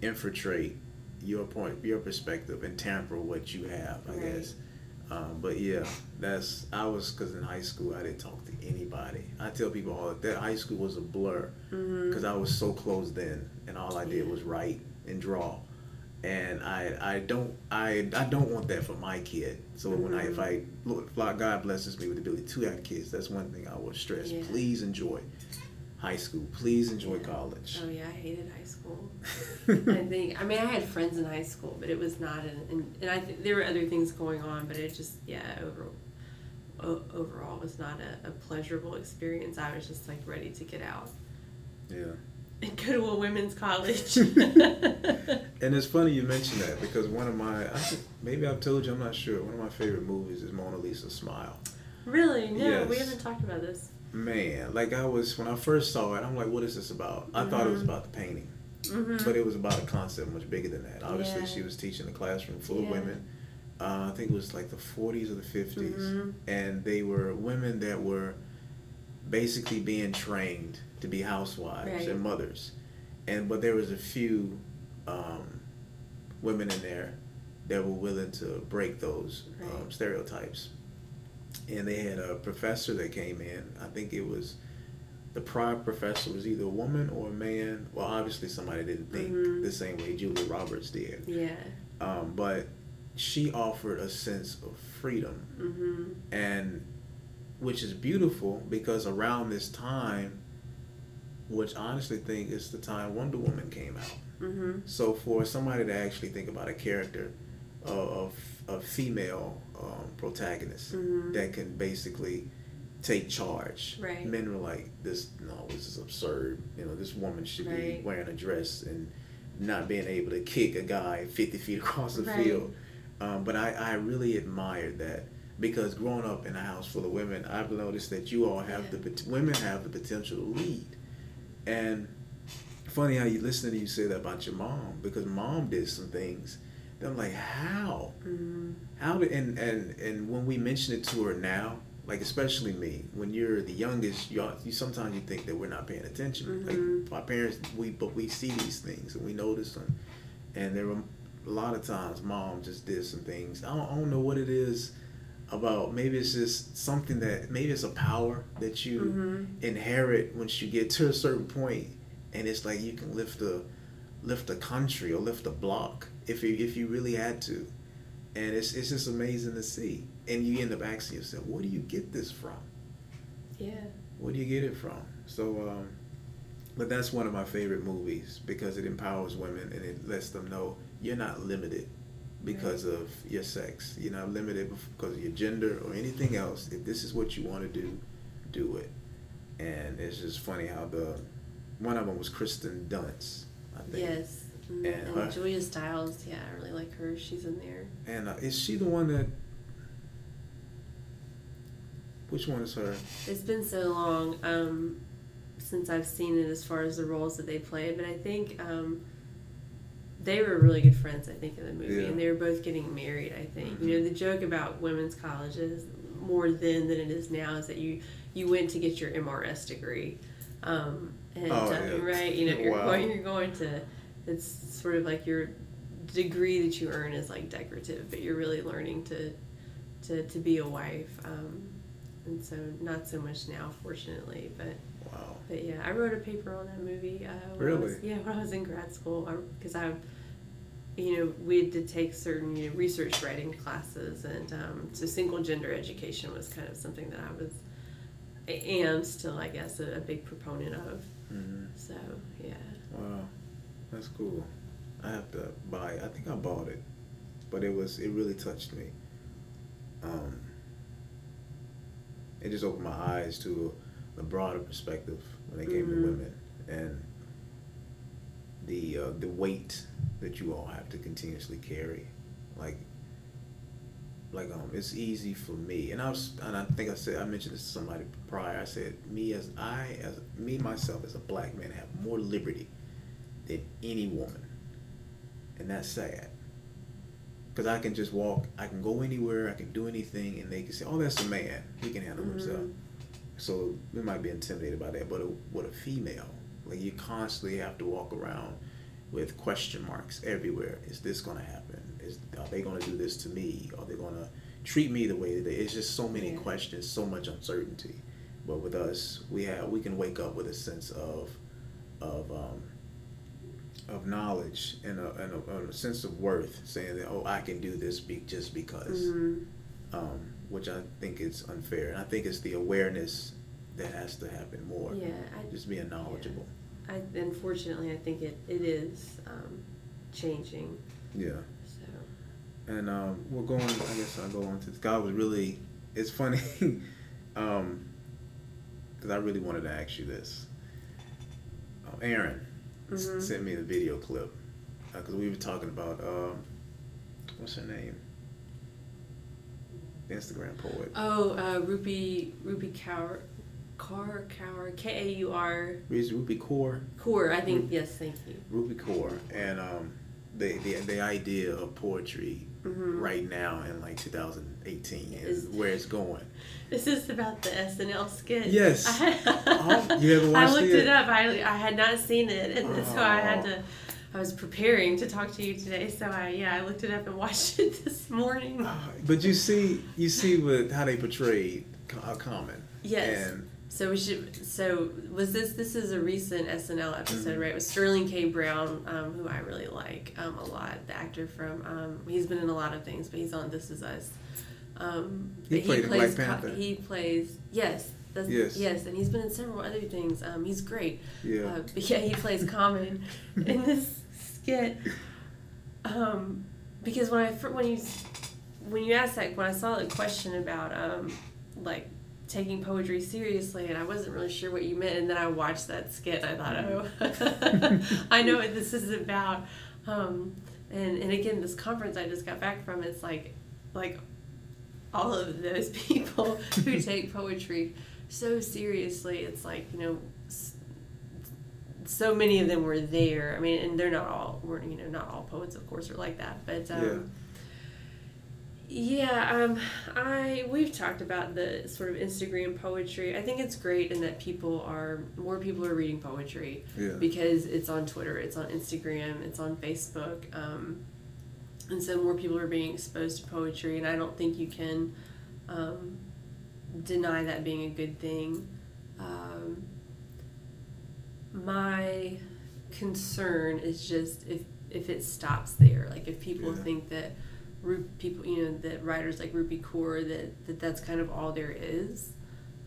infiltrate your point, your perspective, and tamper what you have. I right. guess. Um, but yeah, that's I was because in high school I didn't talk to anybody. I tell people all that high school was a blur because mm-hmm. I was so closed in, and all I did was write and draw. And I, I don't I, I don't want that for my kid. So mm-hmm. when I if I look, God blesses me with the ability to have kids, that's one thing I will stress. Yeah. Please enjoy high school. Please enjoy yeah. college. Oh yeah, I hated high school. I think I mean I had friends in high school, but it was not an, and, and I th- there were other things going on, but it just yeah over o- overall was not a, a pleasurable experience. I was just like ready to get out Yeah. and go to a women's college. And it's funny you mention that because one of my, I maybe I've told you, I'm not sure. One of my favorite movies is Mona Lisa Smile. really? No, we haven't talked about this. Man, like I was when I first saw it, I'm like, what is this about? I thought it was Mhm. about the painting, hmm but it was about a concept much bigger than that. Obviously, Yeah. she was teaching a classroom full of women. Uh, I think it was like the 40s or the 50s, Mhm. and they were women that were basically being trained to be housewives Right. and mothers, and but there was a few um, women in there that were willing to break those um, stereotypes. And they had a professor that came in. I think it was the prior professor was either a woman or a man. Well, obviously somebody didn't think Mhm. the same way Julia Roberts did. Yeah. Um, but she offered a sense of freedom hmm and which is beautiful because around this time which I honestly think is the time Wonder Woman came out. hmm So for somebody to actually think about a character of of, of female um, protagonist Mhm. that can basically take charge, Right. men were like, "This no, this is absurd. You know, this woman should Right. be wearing a dress and not being able to kick a guy fifty feet across the Right. field." Um, but I, I really admired that because growing up in a house full of women, I've noticed that you all have Yeah. the women have the potential to lead, and funny how you listen to you say that about your mom because mom did some things. I'm like, how? hmm How did and and and when we mention it to her now, like especially me, when you're the youngest, you, you sometimes you think that we're not paying attention. Mhm. Like our parents, we but we see these things and we notice them, and there were a lot of times mom just did some things. I don't, I don't know what it is about. Maybe it's just something that maybe it's a power that you hmm inherit once you get to a certain point, and it's like you can lift a lift a country or lift a block if you if you really had to, and it's it's just amazing to see. And you end up asking yourself, where do you get this from? Yeah. Where do you get it from? So, um, but that's one of my favorite movies because it empowers women and it lets them know you're not limited because of your sex. You're not limited because of your gender or anything else. If this is what you want to do, do it. And it's just funny how the one of them was Kirsten Dunst, I think. Yes. Mm, And And, her- Julia Stiles, yeah, I really like her. She's in there. And uh, is she the one that? Which one is her? It's been so long um, since I've seen it as far as the roles that they played, but I think um, they were really good friends. I think in the movie, Yeah. and they were both getting married. I think you know the joke about women's colleges more then than it is now is that you you went to get your MRS degree, um, and Oh, uh, yeah. right, you know you're Wow. going you're going to it's sort of like your degree that you earn is like decorative, but you're really learning to to, to be a wife. Um, and so not so much now, fortunately. But Wow. but yeah, I wrote a paper on that movie. Uh, when I Really? was, yeah, when I was in grad school, because I, you know, we had to take certain you know research writing classes, and um, so single gender education was kind of something that I was, and still I guess a, a big proponent of. hmm So yeah. Wow, that's cool. I have to buy. it. I think I bought it, but it was it really touched me. Um, it just opened my eyes to a, broader perspective when it came Mhm. to women and the uh, the weight that you all have to continuously carry, like. Like um, it's easy for me, and I was, and I think I said I mentioned this to somebody prior. I said me as I as me myself as a black man have more liberty than any woman, and that's sad. Because I can just walk, I can go anywhere, I can do anything, and they can say, "Oh, that's a man; he can handle himself." Mhm. So we might be intimidated by that, but a, with a female, like you constantly have to walk around with question marks everywhere. Is this going to happen? Is are they going to do this to me? Are they going to treat me the way that they? It's just so many Yeah. questions, so much uncertainty. But with us, we have we can wake up with a sense of of um, of knowledge and a, and a, and a sense of worth, saying that oh I can do this be, just because Mhm. um, which I think is unfair. And I think it's the awareness that has to happen more. Yeah, I, Just being knowledgeable. I unfortunately I think it, it is um, changing. Yeah. So And um, we're going, I guess I'll go on to, God was really it's funny, um, because I really wanted to ask you this. Uh, Aaron mm-hmm. sent me the video clip because uh, we were talking about um, what's her name, Instagram poet. Oh, uh, Ruby Ruby Cower. Car Cower K A U R. Is Ruby Core? Core, I think. Ruby, yes, thank you. Ruby Core, and um, the the the idea of poetry mm-hmm. right now in like 2000 18 is where it's going. This Is about the SNL skit? Yes. Had, oh, you haven't watched it? I looked it, it up. I, I had not seen it, and oh. so I had oh. to. I was preparing to talk to you today, so I yeah I looked it up and watched it this morning. Uh, but you see, you see with how they portrayed a uh, common. Yes. And so we should. So was this? This is a recent SNL episode, mm-hmm. right? With Sterling K. Brown, um, who I really like um, a lot. The actor from um, he's been in a lot of things, but he's on This Is Us. Um, He played Black plays co- Panther. he plays yes. Yes. yes, and he's been in several other things. Um, he's great. yeah, Uh, but yeah, he plays Common in this skit. Um, because when I when you when you asked that when I saw the question about um, like taking poetry seriously, and I wasn't really sure what you meant, and then I watched that skit, and I thought, oh, I know what this is about. Um, and and again, this conference I just got back from, it's like like all of those people who take poetry so seriously. It's like you know. So many of them were there. I mean, and they're not all, were you know, not all poets, of course, are like that. But um, yeah, um, I we've talked about the sort of Instagram poetry. I think it's great in that people are more people are reading poetry yeah, because it's on Twitter, it's on Instagram, it's on Facebook, um, and so more people are being exposed to poetry. And I don't think you can um, deny that being a good thing. Um, my concern is just if if it stops there, like if people Yeah. think that Ru- people, you know, that writers like Rupi Kaur that, that that's kind of all there is.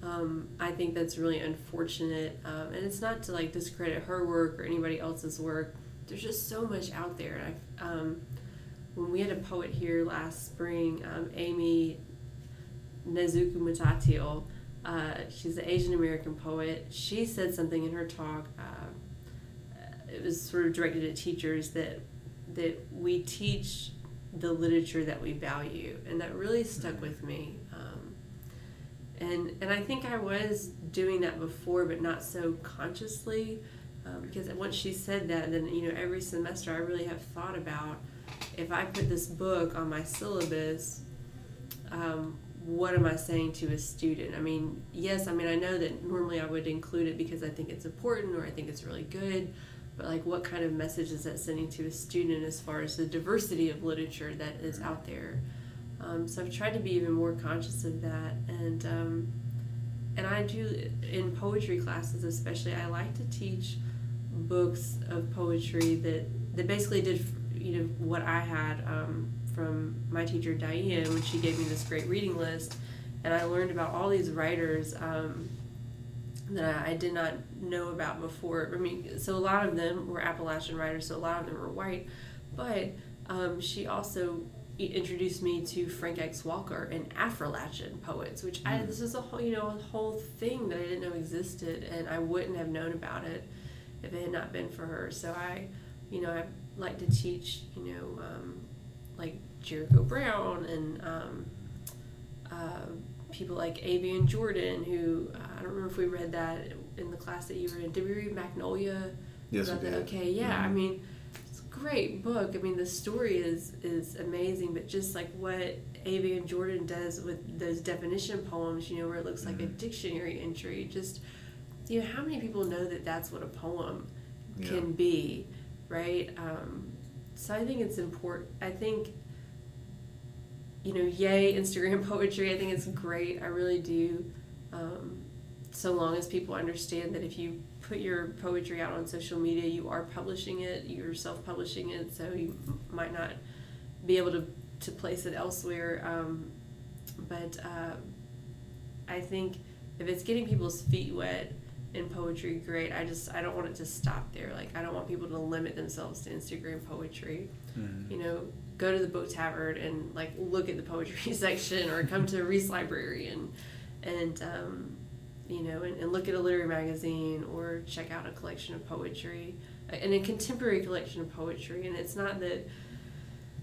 Um, I think that's really unfortunate, um, and it's not to like discredit her work or anybody else's work. There's just so much out there. And I, um, when we had a poet here last spring, um, Amy Nezuko Mutatio, uh, she's an Asian American poet. She said something in her talk. Uh, it was sort of directed at teachers that that we teach the literature that we value, and that really stuck with me. Um, and and I think I was doing that before, but not so consciously, um, because once she said that, then you know every semester I really have thought about if I put this book on my syllabus. Um, what am I saying to a student? I mean, yes, I mean, I know that normally I would include it because I think it's important or I think it's really good, but like, what kind of message is that sending to a student as far as the diversity of literature that is out there? Um, so I've tried to be even more conscious of that, and um, and I do in poetry classes, especially. I like to teach books of poetry that that basically did you know what I had um, from my teacher Diane when she gave me this great reading list, and I learned about all these writers um, that I, I did not know about before. I mean, so a lot of them were Appalachian writers, so a lot of them were white, but um, she also introduced me to Frank X. Walker and Affrilachian poets, which I, Mm. this is a whole you know a whole thing that I didn't know existed, and I wouldn't have known about it if it had not been for her. So I, you know, I like to teach, you know, um, like Jericho Brown and um, uh, people like A. Van Jordan, who uh, I don't remember if we read that in the class that you were in. Did we read Magnolia? yes, we did. Okay, yeah. I Mhm. mean, it's a great book. I mean, the story is is amazing, but just like what A. Van Jordan does with those definition poems, you know, where it looks like a Mhm. dictionary entry. Just you know, how many people know that that's what a poem Yeah. can be, right? Um, so I think it's important. I think you know, yay Instagram poetry. I think it's great. I really do. Um, so long as people understand that if you put your poetry out on social media, you are publishing it, you're self publishing it, so you might not be able to, to place it elsewhere. Um, but uh, I think if it's getting people's feet wet in poetry, great. I just I don't want it to stop there. Like I don't want people to limit themselves to Instagram poetry. Mhm. You know, go to the book tavern and like look at the poetry section or come to the Reese Library and and um, you know and, and, look at a literary magazine or check out a collection of poetry and a contemporary collection of poetry and it's not that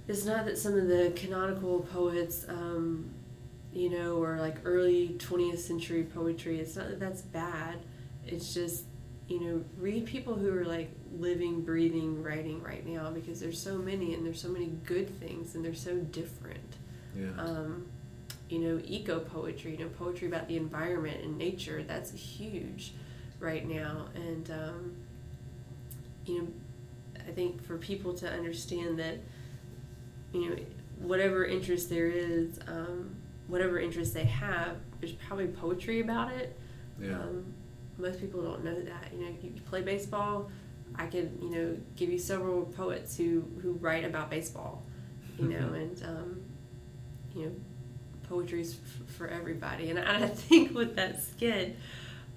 it's not that some of the canonical poets um, you know or like early 20th century poetry it's not that that's bad it's just you know read people who are like living breathing writing right now because there's so many and there's so many good things and they're so different. Yeah. Um, you know eco poetry you know poetry about the environment and nature that's huge right now. And um, you know i think for people to understand that you know whatever interest there is um, whatever interest they have there's probably poetry about it. Yeah. Um, most people don't know that. You know, you play baseball. I could, you know, give you several poets who who write about baseball. You know, and um, you know, poetry's f- for everybody. And I, think with that skit,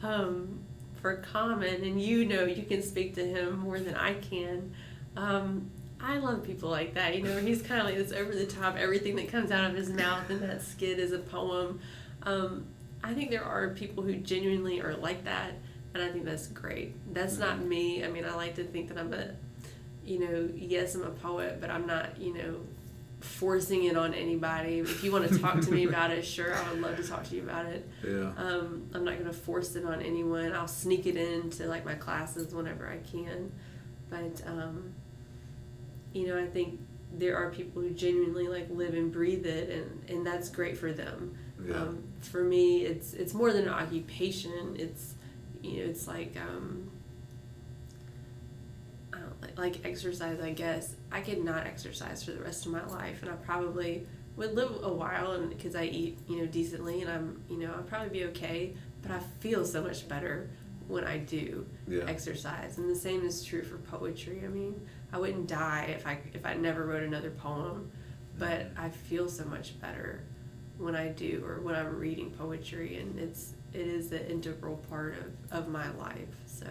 um, for Common, and you know, you can speak to him more than I can. Um, I love people like that. You know, he's kind of like this over the top. Everything that comes out of his mouth in that skit is a poem. Um, I think there are people who genuinely are like that, and I think that's great. That's mm-hmm. not me. I mean, I like to think that I'm a, you know, yes, I'm a poet, but I'm not, you know, forcing it on anybody. If you want to talk to me about it, sure, I would love to talk to you about it. Yeah. Um, I'm not going to force it on anyone. I'll sneak it into like my classes whenever I can, but um, you know, I think there are people who genuinely like live and breathe it, and and that's great for them. Yeah. Um, for me, it's it's more than an occupation. It's you know, it's like um, like, like exercise. I guess I could not exercise for the rest of my life, and I probably would live a while, and because I eat you know decently, and I'm you know I'll probably be okay. But I feel so much better when I do yeah. exercise, and the same is true for poetry. I mean, I wouldn't die if I if I never wrote another poem, but I feel so much better when I do or when I'm reading poetry, and it's it is an integral part of, of my life. So.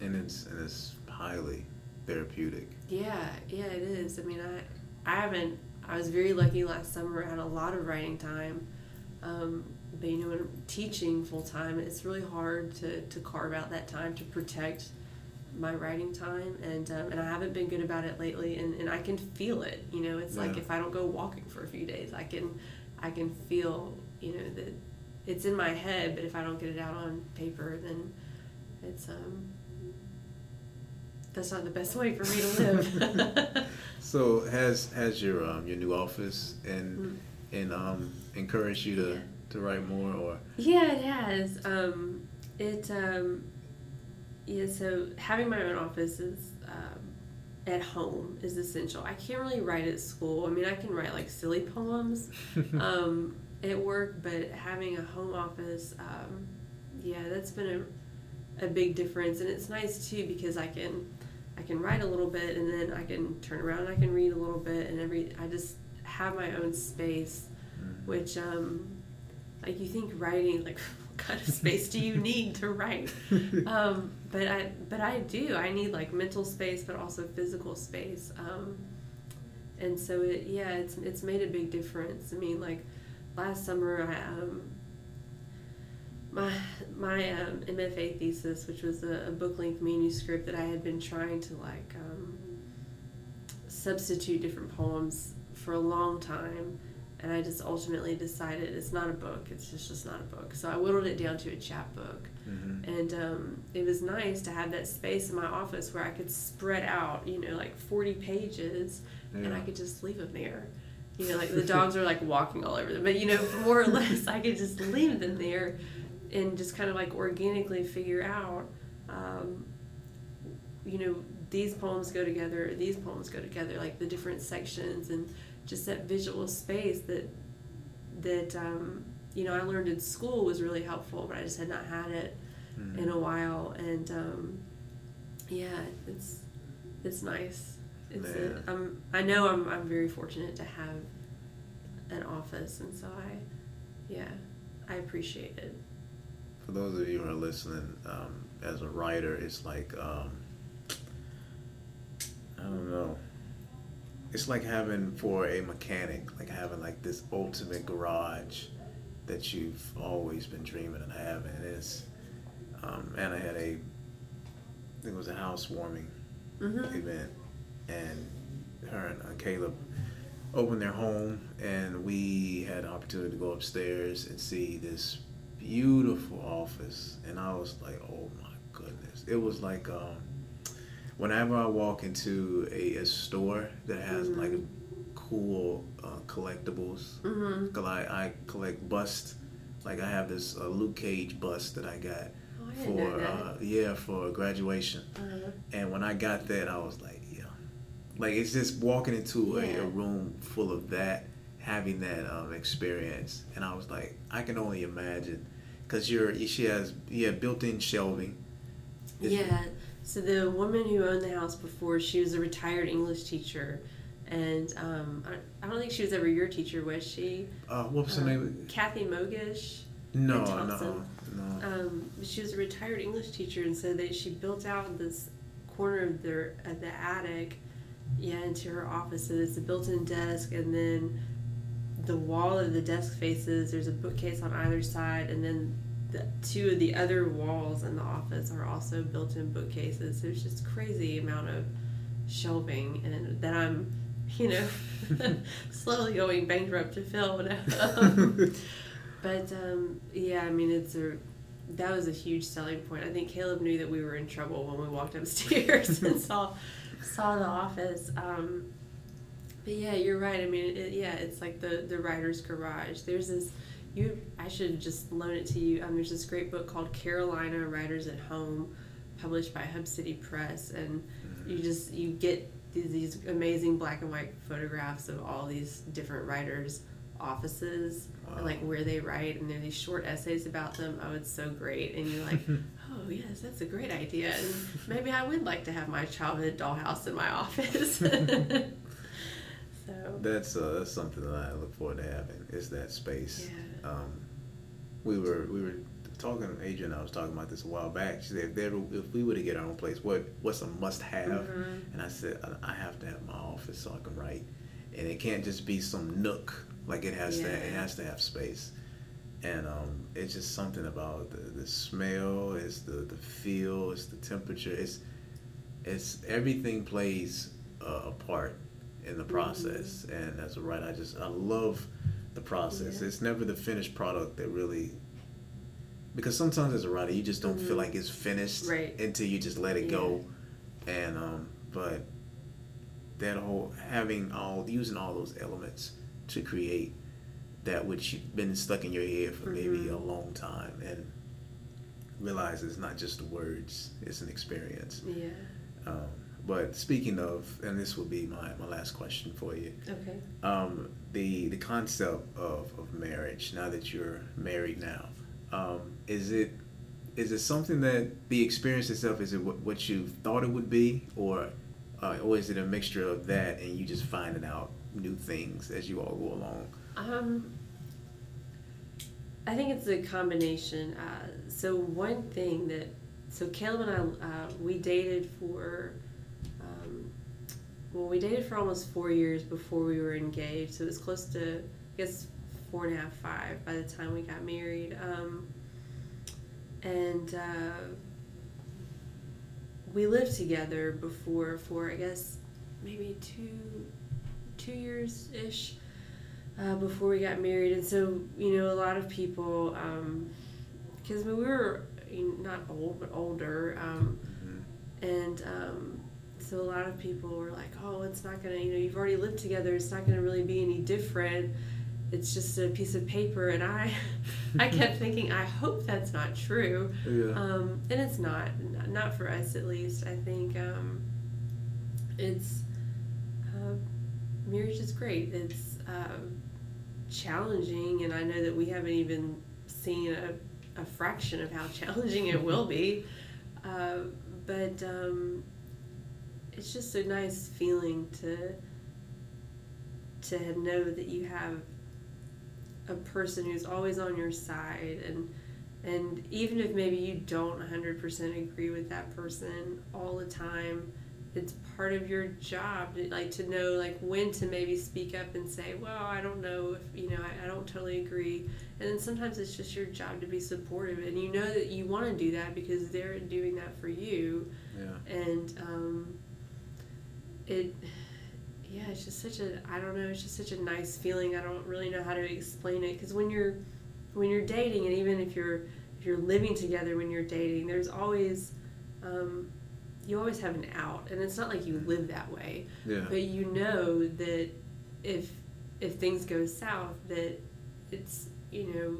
And it's and it's highly therapeutic. Yeah, yeah, it is. I mean, I I haven't. I was very lucky last summer. I had a lot of writing time. Um, but you know, when teaching full time, it's really hard to, to carve out that time to protect my writing time and um, and I haven't been good about it lately and, and I can feel it you know it's yeah. like if I don't go walking for a few days I can I can feel, you know, that it's in my head, but if I don't get it out on paper, then it's um that's not the best way for me to live. so has has your um your new office and mm. and um encouraged you to yeah. to write more or yeah it has um it um yeah so having my own office is um, at home is essential. I can't really write at school. I mean, I can write like silly poems um, at work, but having a home office, um, yeah, that's been a, a big difference. And it's nice too because I can I can write a little bit and then I can turn around and I can read a little bit and every I just have my own space, mm-hmm. which um, like you think writing like what kind of space do you need to write? Um, but I but I do. I need like mental space, but also physical space. Um, and so it yeah, it's it's made a big difference. I mean, like last summer, I um, my my um, MFA thesis, which was a, a book length manuscript that I had been trying to like um, substitute different poems for a long time and I just ultimately decided it's not a book. It's just just not a book. So I whittled it down to a chapbook, mm-hmm. and um, it was nice to have that space in my office where I could spread out, you know, like forty pages, yeah. and I could just leave them there. You know, like the dogs are like walking all over them, but you know, more or less, I could just leave them there, and just kind of like organically figure out, um, you know, these poems go together, these poems go together, like the different sections and just that visual space that that um, you know I learned in school was really helpful, but I just had not had it mm-hmm. in a while. And um, yeah, it's it's nice. It's a, I'm I know I'm I'm very fortunate to have an office, and so I yeah I appreciate it. For those of you who are listening, um, as a writer, it's like um, I don't know it's like having for a mechanic, like having like this ultimate garage that you've always been dreaming of having. And it's um, Anna had a, I think it was a housewarming Mhm. event, and her and uh, Caleb opened their home, and we had an opportunity to go upstairs and see this beautiful office, and I was like, oh my goodness, it was like um, whenever I walk into a, a store that has Mhm. like cool uh, collectibles, Mhm. cause I, I collect busts. Like I have this uh, Luke Cage bust that I got I didn't know for uh, yeah for graduation. Uh, And when I got that, I was like, yeah, like it's just walking into a, Yeah. a room full of that, having that um, experience, and I was like, I can only imagine, because you're she has yeah built-in shelving. It's- yeah. So the woman who owned the house before, she was a retired English teacher, and um, I, I don't think she was ever your teacher, was she? Uh, what was her Um, name? Kathy Mogish. No, no. No. Um, she was a retired English teacher, and so that she built out this corner of their of the attic, yeah, into her office. So there's a built-in desk, and then the wall of the desk faces. There's a bookcase on either side, and then the two of the other walls in the office are also built-in bookcases. So it's just crazy amount of shelving, and that I'm, you know, slowly going bankrupt to fill. Um, but um, yeah, I mean, it's a that was a huge selling point. I think Caleb knew that we were in trouble when we walked upstairs and saw saw the office. Um, but yeah, you're right. I mean, it, yeah, it's like the the writer's garage. There's this. You, I should just loan it to you. Um, there's this great book called Carolina Writers at Home, published by Hub City Press, and you just you get these, these amazing black and white photographs of all these different writers' offices and like where they write, and there are these short essays about them. Oh, it's so great, and you're like, oh yes, that's a great idea, and maybe I would like to have my childhood dollhouse in my office. so That's uh, that's something that I look forward to having is that space. yeah, Um, we were we were talking. Adrian, and I was talking about this a while back. She said, if, there, if we were to get our own place, what what's a must have? Mhm. And I said, I have to have my office so I can write, and it can't just be some nook. Like it has to it has to have space. And um, it's just something about the, the smell, it's the, the feel, it's the temperature, it's it's everything plays uh, a part in the process. And as a writer, I just I love the process. Yeah. It's never the finished product that really because sometimes as a writer you just don't feel Mhm. like it's finished Right. until you just let it go. And um, but that whole having all using all those elements to create that which you've been stuck in your head for maybe Mhm. a long time and realize it's not just the words, it's an experience. yeah, Um, but speaking of, and this will be my, my last question for you, okay. um, the the concept of, of marriage now that you're married now, um, is it is it something that the experience itself is it what, what you thought it would be, or uh, or is it a mixture of that and you just finding out new things as you all go along? Um, I think it's a combination. Uh, so one thing that, so Caleb and I, uh, we dated for, um, well, we dated for almost four years before we were engaged. So it was close to, I guess, four and a half, five by the time we got married. Um, and uh, we lived together before for, I guess, maybe two, two years ish uh, before we got married, and so you know, a lot of people, because we were you know, not old but older, um, and um, so a lot of people were like, "Oh, it's not gonna, you know, you've already lived together. It's not gonna really be any different. It's just a piece of paper." And I, I kept thinking, I hope that's not true, Yeah. um, and it's not, not for us at least. I think um, it's uh, marriage is great. It's um, challenging, and I know that we haven't even seen a, a fraction of how challenging it will be. Uh, but um, it's just a nice feeling to to know that you have a person who's always on your side and and even if maybe you don't 100% agree with that person all the time it's part of your job to, like to know like when to maybe speak up and say well i don't know if you know I, I don't totally agree and then sometimes it's just your job to be supportive and you know that you want to do that because they're doing that for you Yeah. and um, it yeah it's just such a i don't know it's just such a nice feeling i don't really know how to explain it because when you're when you're dating and even if you're if you're living together when you're dating there's always um, you always have an out and it's not like you live that way Yeah. but you know that if if things go south that it's you know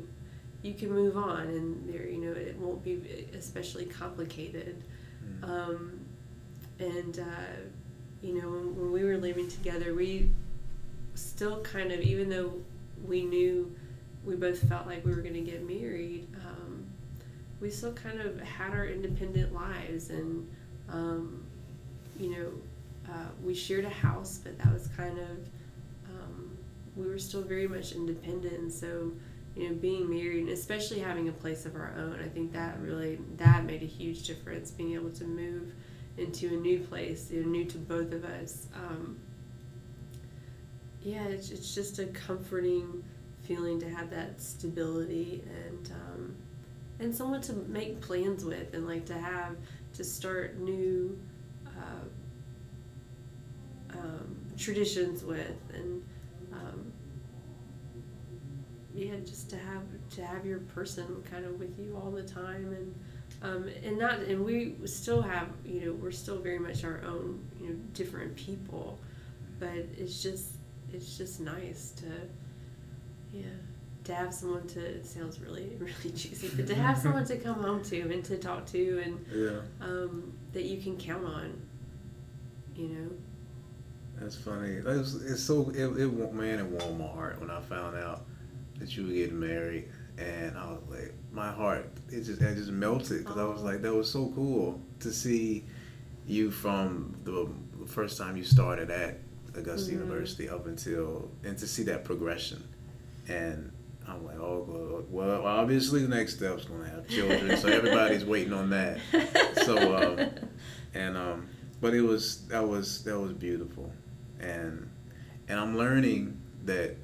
you can move on and there you know it won't be especially complicated Mm. um, and uh, you know when, when we were living together we still kind of even though we knew we both felt like we were going to get married um, we still kind of had our independent lives and um, you know uh, we shared a house but that was kind of um, we were still very much independent. So you know being married and especially having a place of our own i think that really that made a huge difference being able to move into a new place you know, new to both of us. Um, yeah it's, it's just a comforting feeling to have that stability and um, and someone to make plans with and like to have to start new uh, um, traditions with and um, yeah just to have to have your person kind of with you all the time and um, and not and we still have you know we're still very much our own you know different people but it's just it's just nice to yeah to have someone to it sounds really really cheesy but to have someone to come home to and to talk to and Yeah. um, that you can count on you know That's funny. It was, it's so it, it man it warmed my heart when I found out that you were getting married, and I was like, my heart it just it just melted because I was like, that was so cool to see you from the first time you started at Augusta Mhm. University up until and to see that progression, and I'm like, oh well, well obviously the next step's gonna have children, so everybody's waiting on that. So, um, and um, but it was that was that was beautiful, and and I'm learning that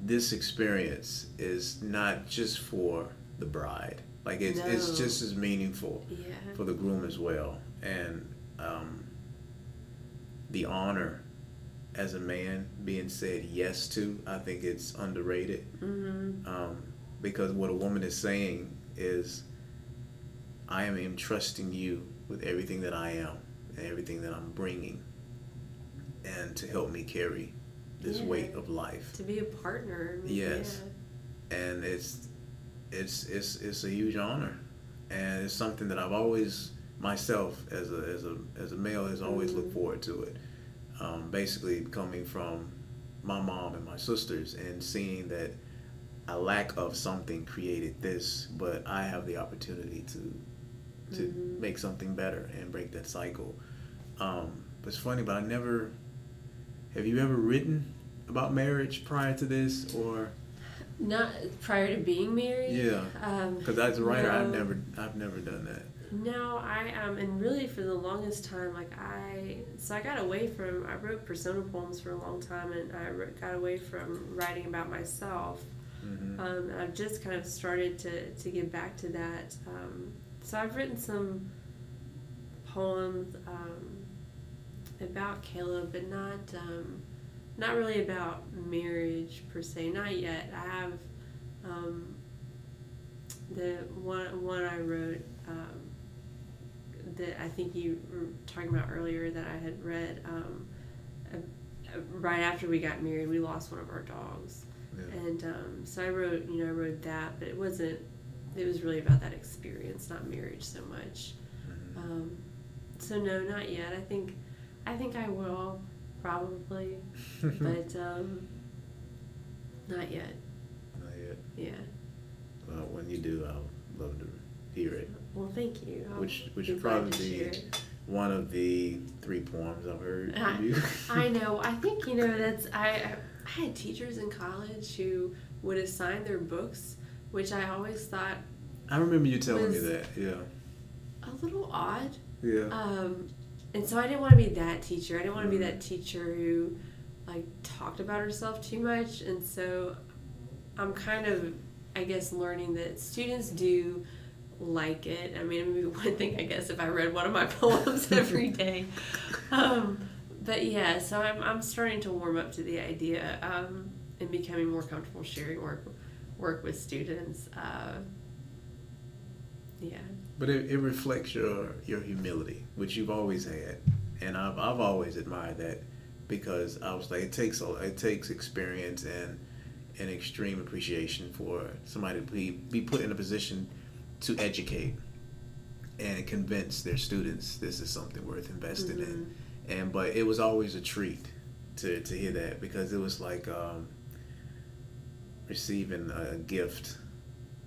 this experience is not just for the bride. Like it's it's just as meaningful yeah. for the groom as well, and um, the honor as a man being said yes to. I think it's underrated mm-hmm. um, because what a woman is saying is, I am entrusting you with everything that I am and everything that I'm bringing, and to help me carry this Yeah. weight of life. to be a partner I mean, Yes. And it's it's it's it's a huge honor, and it's something that I've always myself as a as a as a male has always looked Mhm. forward to it. Um, basically, coming from my mom and my sisters and seeing that a lack of something created this, but I have the opportunity to to Mhm. make something better and break that cycle. Um, it's funny, but I never. Have you ever written about marriage prior to this, or Not prior to being married. Yeah. Um, because as a writer, I've never I've never done that. No, I um, and really for the longest time, like I, so I got away from. I wrote persona poems for a long time, and I wrote- got away from writing about myself. hmm Um, and I've just kind of started to to get back to that. Um, so I've written some poems um, about Caleb, but not um, not really about marriage per se. Not yet. I have um, the one one I wrote um, that I think you were talking about earlier that I had read. Um, uh, uh, right after we got married, we lost one of our dogs. Yeah. And um, so I wrote, you know, I wrote that, but it wasn't. It was really about that experience, not marriage so much. Mhm. Um, so no, not yet. I think, I think I will probably, but um, not yet. Not yet. Yeah. Well, when you do, I'll love to hear it. Well, thank you. I'll Which which be would glad probably be it. one of the three poems I've heard I- from you. I know. I think you know that's I. I had teachers in college who would assign their books, which I always thought I remember you telling me was- that. Yeah. a little odd. Yeah. Um, and so I didn't want to be that teacher. I didn't want to be Mhm. that teacher who like talked about herself too much. And so I'm kind of, I guess, learning that students do like it. I mean, it would be one thing, I guess, if I read one of my poems every day. Um, but yeah, so I'm, I'm starting to warm up to the idea um, and becoming more comfortable sharing work work with students. Uh, yeah. But it, it reflects your your humility, which you've always had, and I've I've always admired that because I was like it takes a, it takes experience and an extreme appreciation for somebody to be be put in a position to educate and convince their students this is something worth investing in, and but it was always a treat to to hear that because it was like um, receiving a gift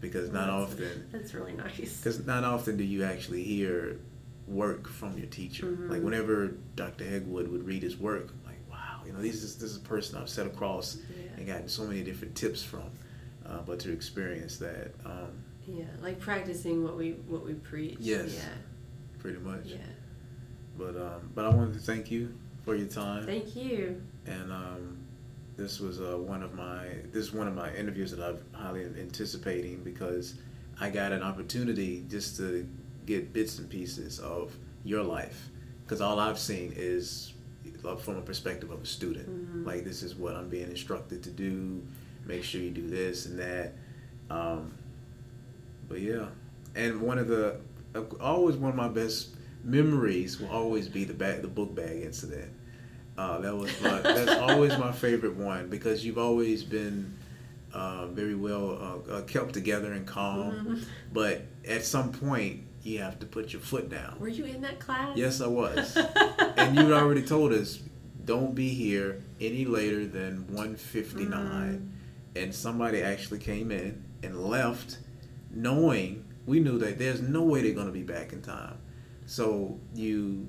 because not That's- often That's really nice. because not often do you actually hear work from your teacher. Mhm. Like whenever Dr. Hegwood would read his work, I'm like, wow, you know, this is this is a person I've set across Yeah. and gotten so many different tips from. Uh, but to experience that, um, Yeah, like practicing what we what we preach. Yes. Yeah. pretty much. Yeah. But um, but I wanted to thank you for your time. Thank you. and um, this was uh, one of my this is one of my interviews that I'm highly anticipating because I got an opportunity just to get bits and pieces of your life because all I've seen is from a perspective of a student Mhm. like this is what I'm being instructed to do make sure you do this and that um, but yeah and one of the always one of my best memories will always be the bag the book bag incident uh, that was my, that's always my favorite one because you've always been uh, very well uh, uh, kept together and calm. Mhm. But at some point, you have to put your foot down. Were you in that class? Yes, I was. and you had already told us, don't be here any later than 159. And somebody actually came in and left knowing, we knew that there's no way they're going to be back in time. So you,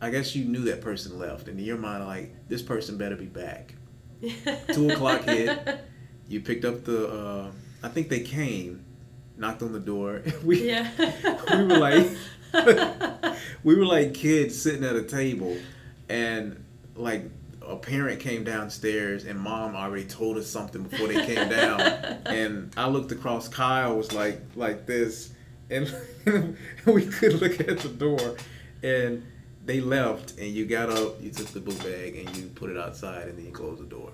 I guess you knew that person left. And in your mind, like, this person better be back. Two o'clock hit. You picked up the, uh, I think they came, knocked on the door. we, yeah. we were like, we were like kids sitting at a table, and like a parent came downstairs, and mom already told us something before they came down, and I looked across. Kyle was like like this, and we could look at the door, and they left, and you got up, you took the book bag, and you put it outside, and then you closed the door,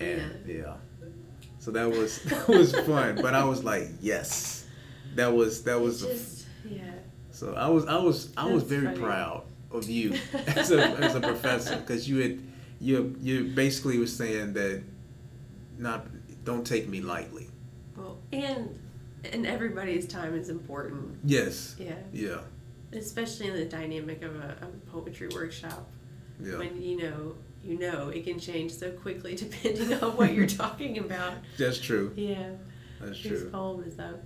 and yeah. So that was that was fun, but I was like, yes, that was that was. Just yeah. so I was I was I was very funny. proud of you as a as a professor because you had you you basically was saying that not don't take me lightly. Well, and and everybody's time is important. Yes. Yeah. Yeah. Especially in the dynamic of a, of a poetry workshop. Yeah. When you know you know it can change so quickly depending on what you're talking about. That's true. Yeah. That's true. poem is that?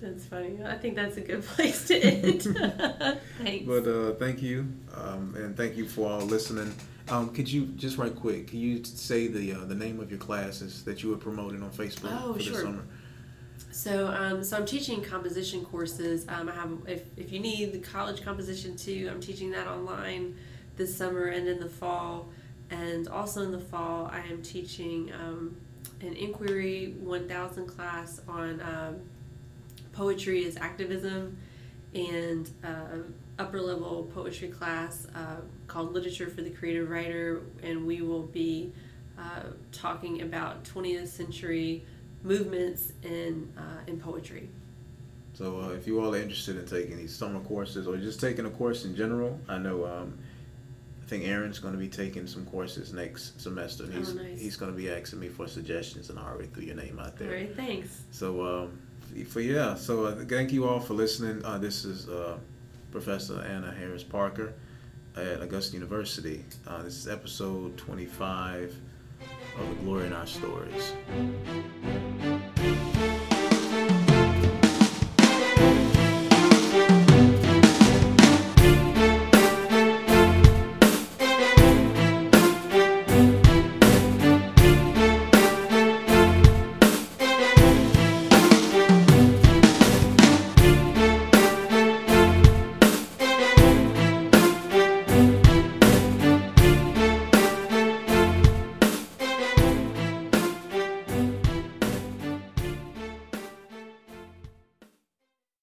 That's funny. I think that's a good place to end. Thanks. But uh, thank you, um, and thank you for all listening. Um, could you just right quick? Can you say the uh, the name of your classes that you were promoting on Facebook Oh, for the summer? So, um, so I'm teaching composition courses. Um, I have, if, if you need the college composition too, I'm teaching that online this summer and in the fall. And also in the fall, I am teaching um, an Inquiry 1000 class on um, poetry as activism and uh, upper level poetry class uh, called Literature for the Creative Writer. And we will be uh, talking about 20th century movements in uh, in poetry. So uh, if you all are interested in taking these summer courses or just taking a course in general, I know um, I think Aaron's going to be taking some courses next semester. He's Oh, nice. he's going to be asking me for suggestions, and I already threw your name out there. right, thanks. So um, for yeah, so uh, thank you all for listening. Uh, this is uh, Professor Anna Harris Parker at Augusta University. Uh, this is episode 25 of The Glory in Our Stories.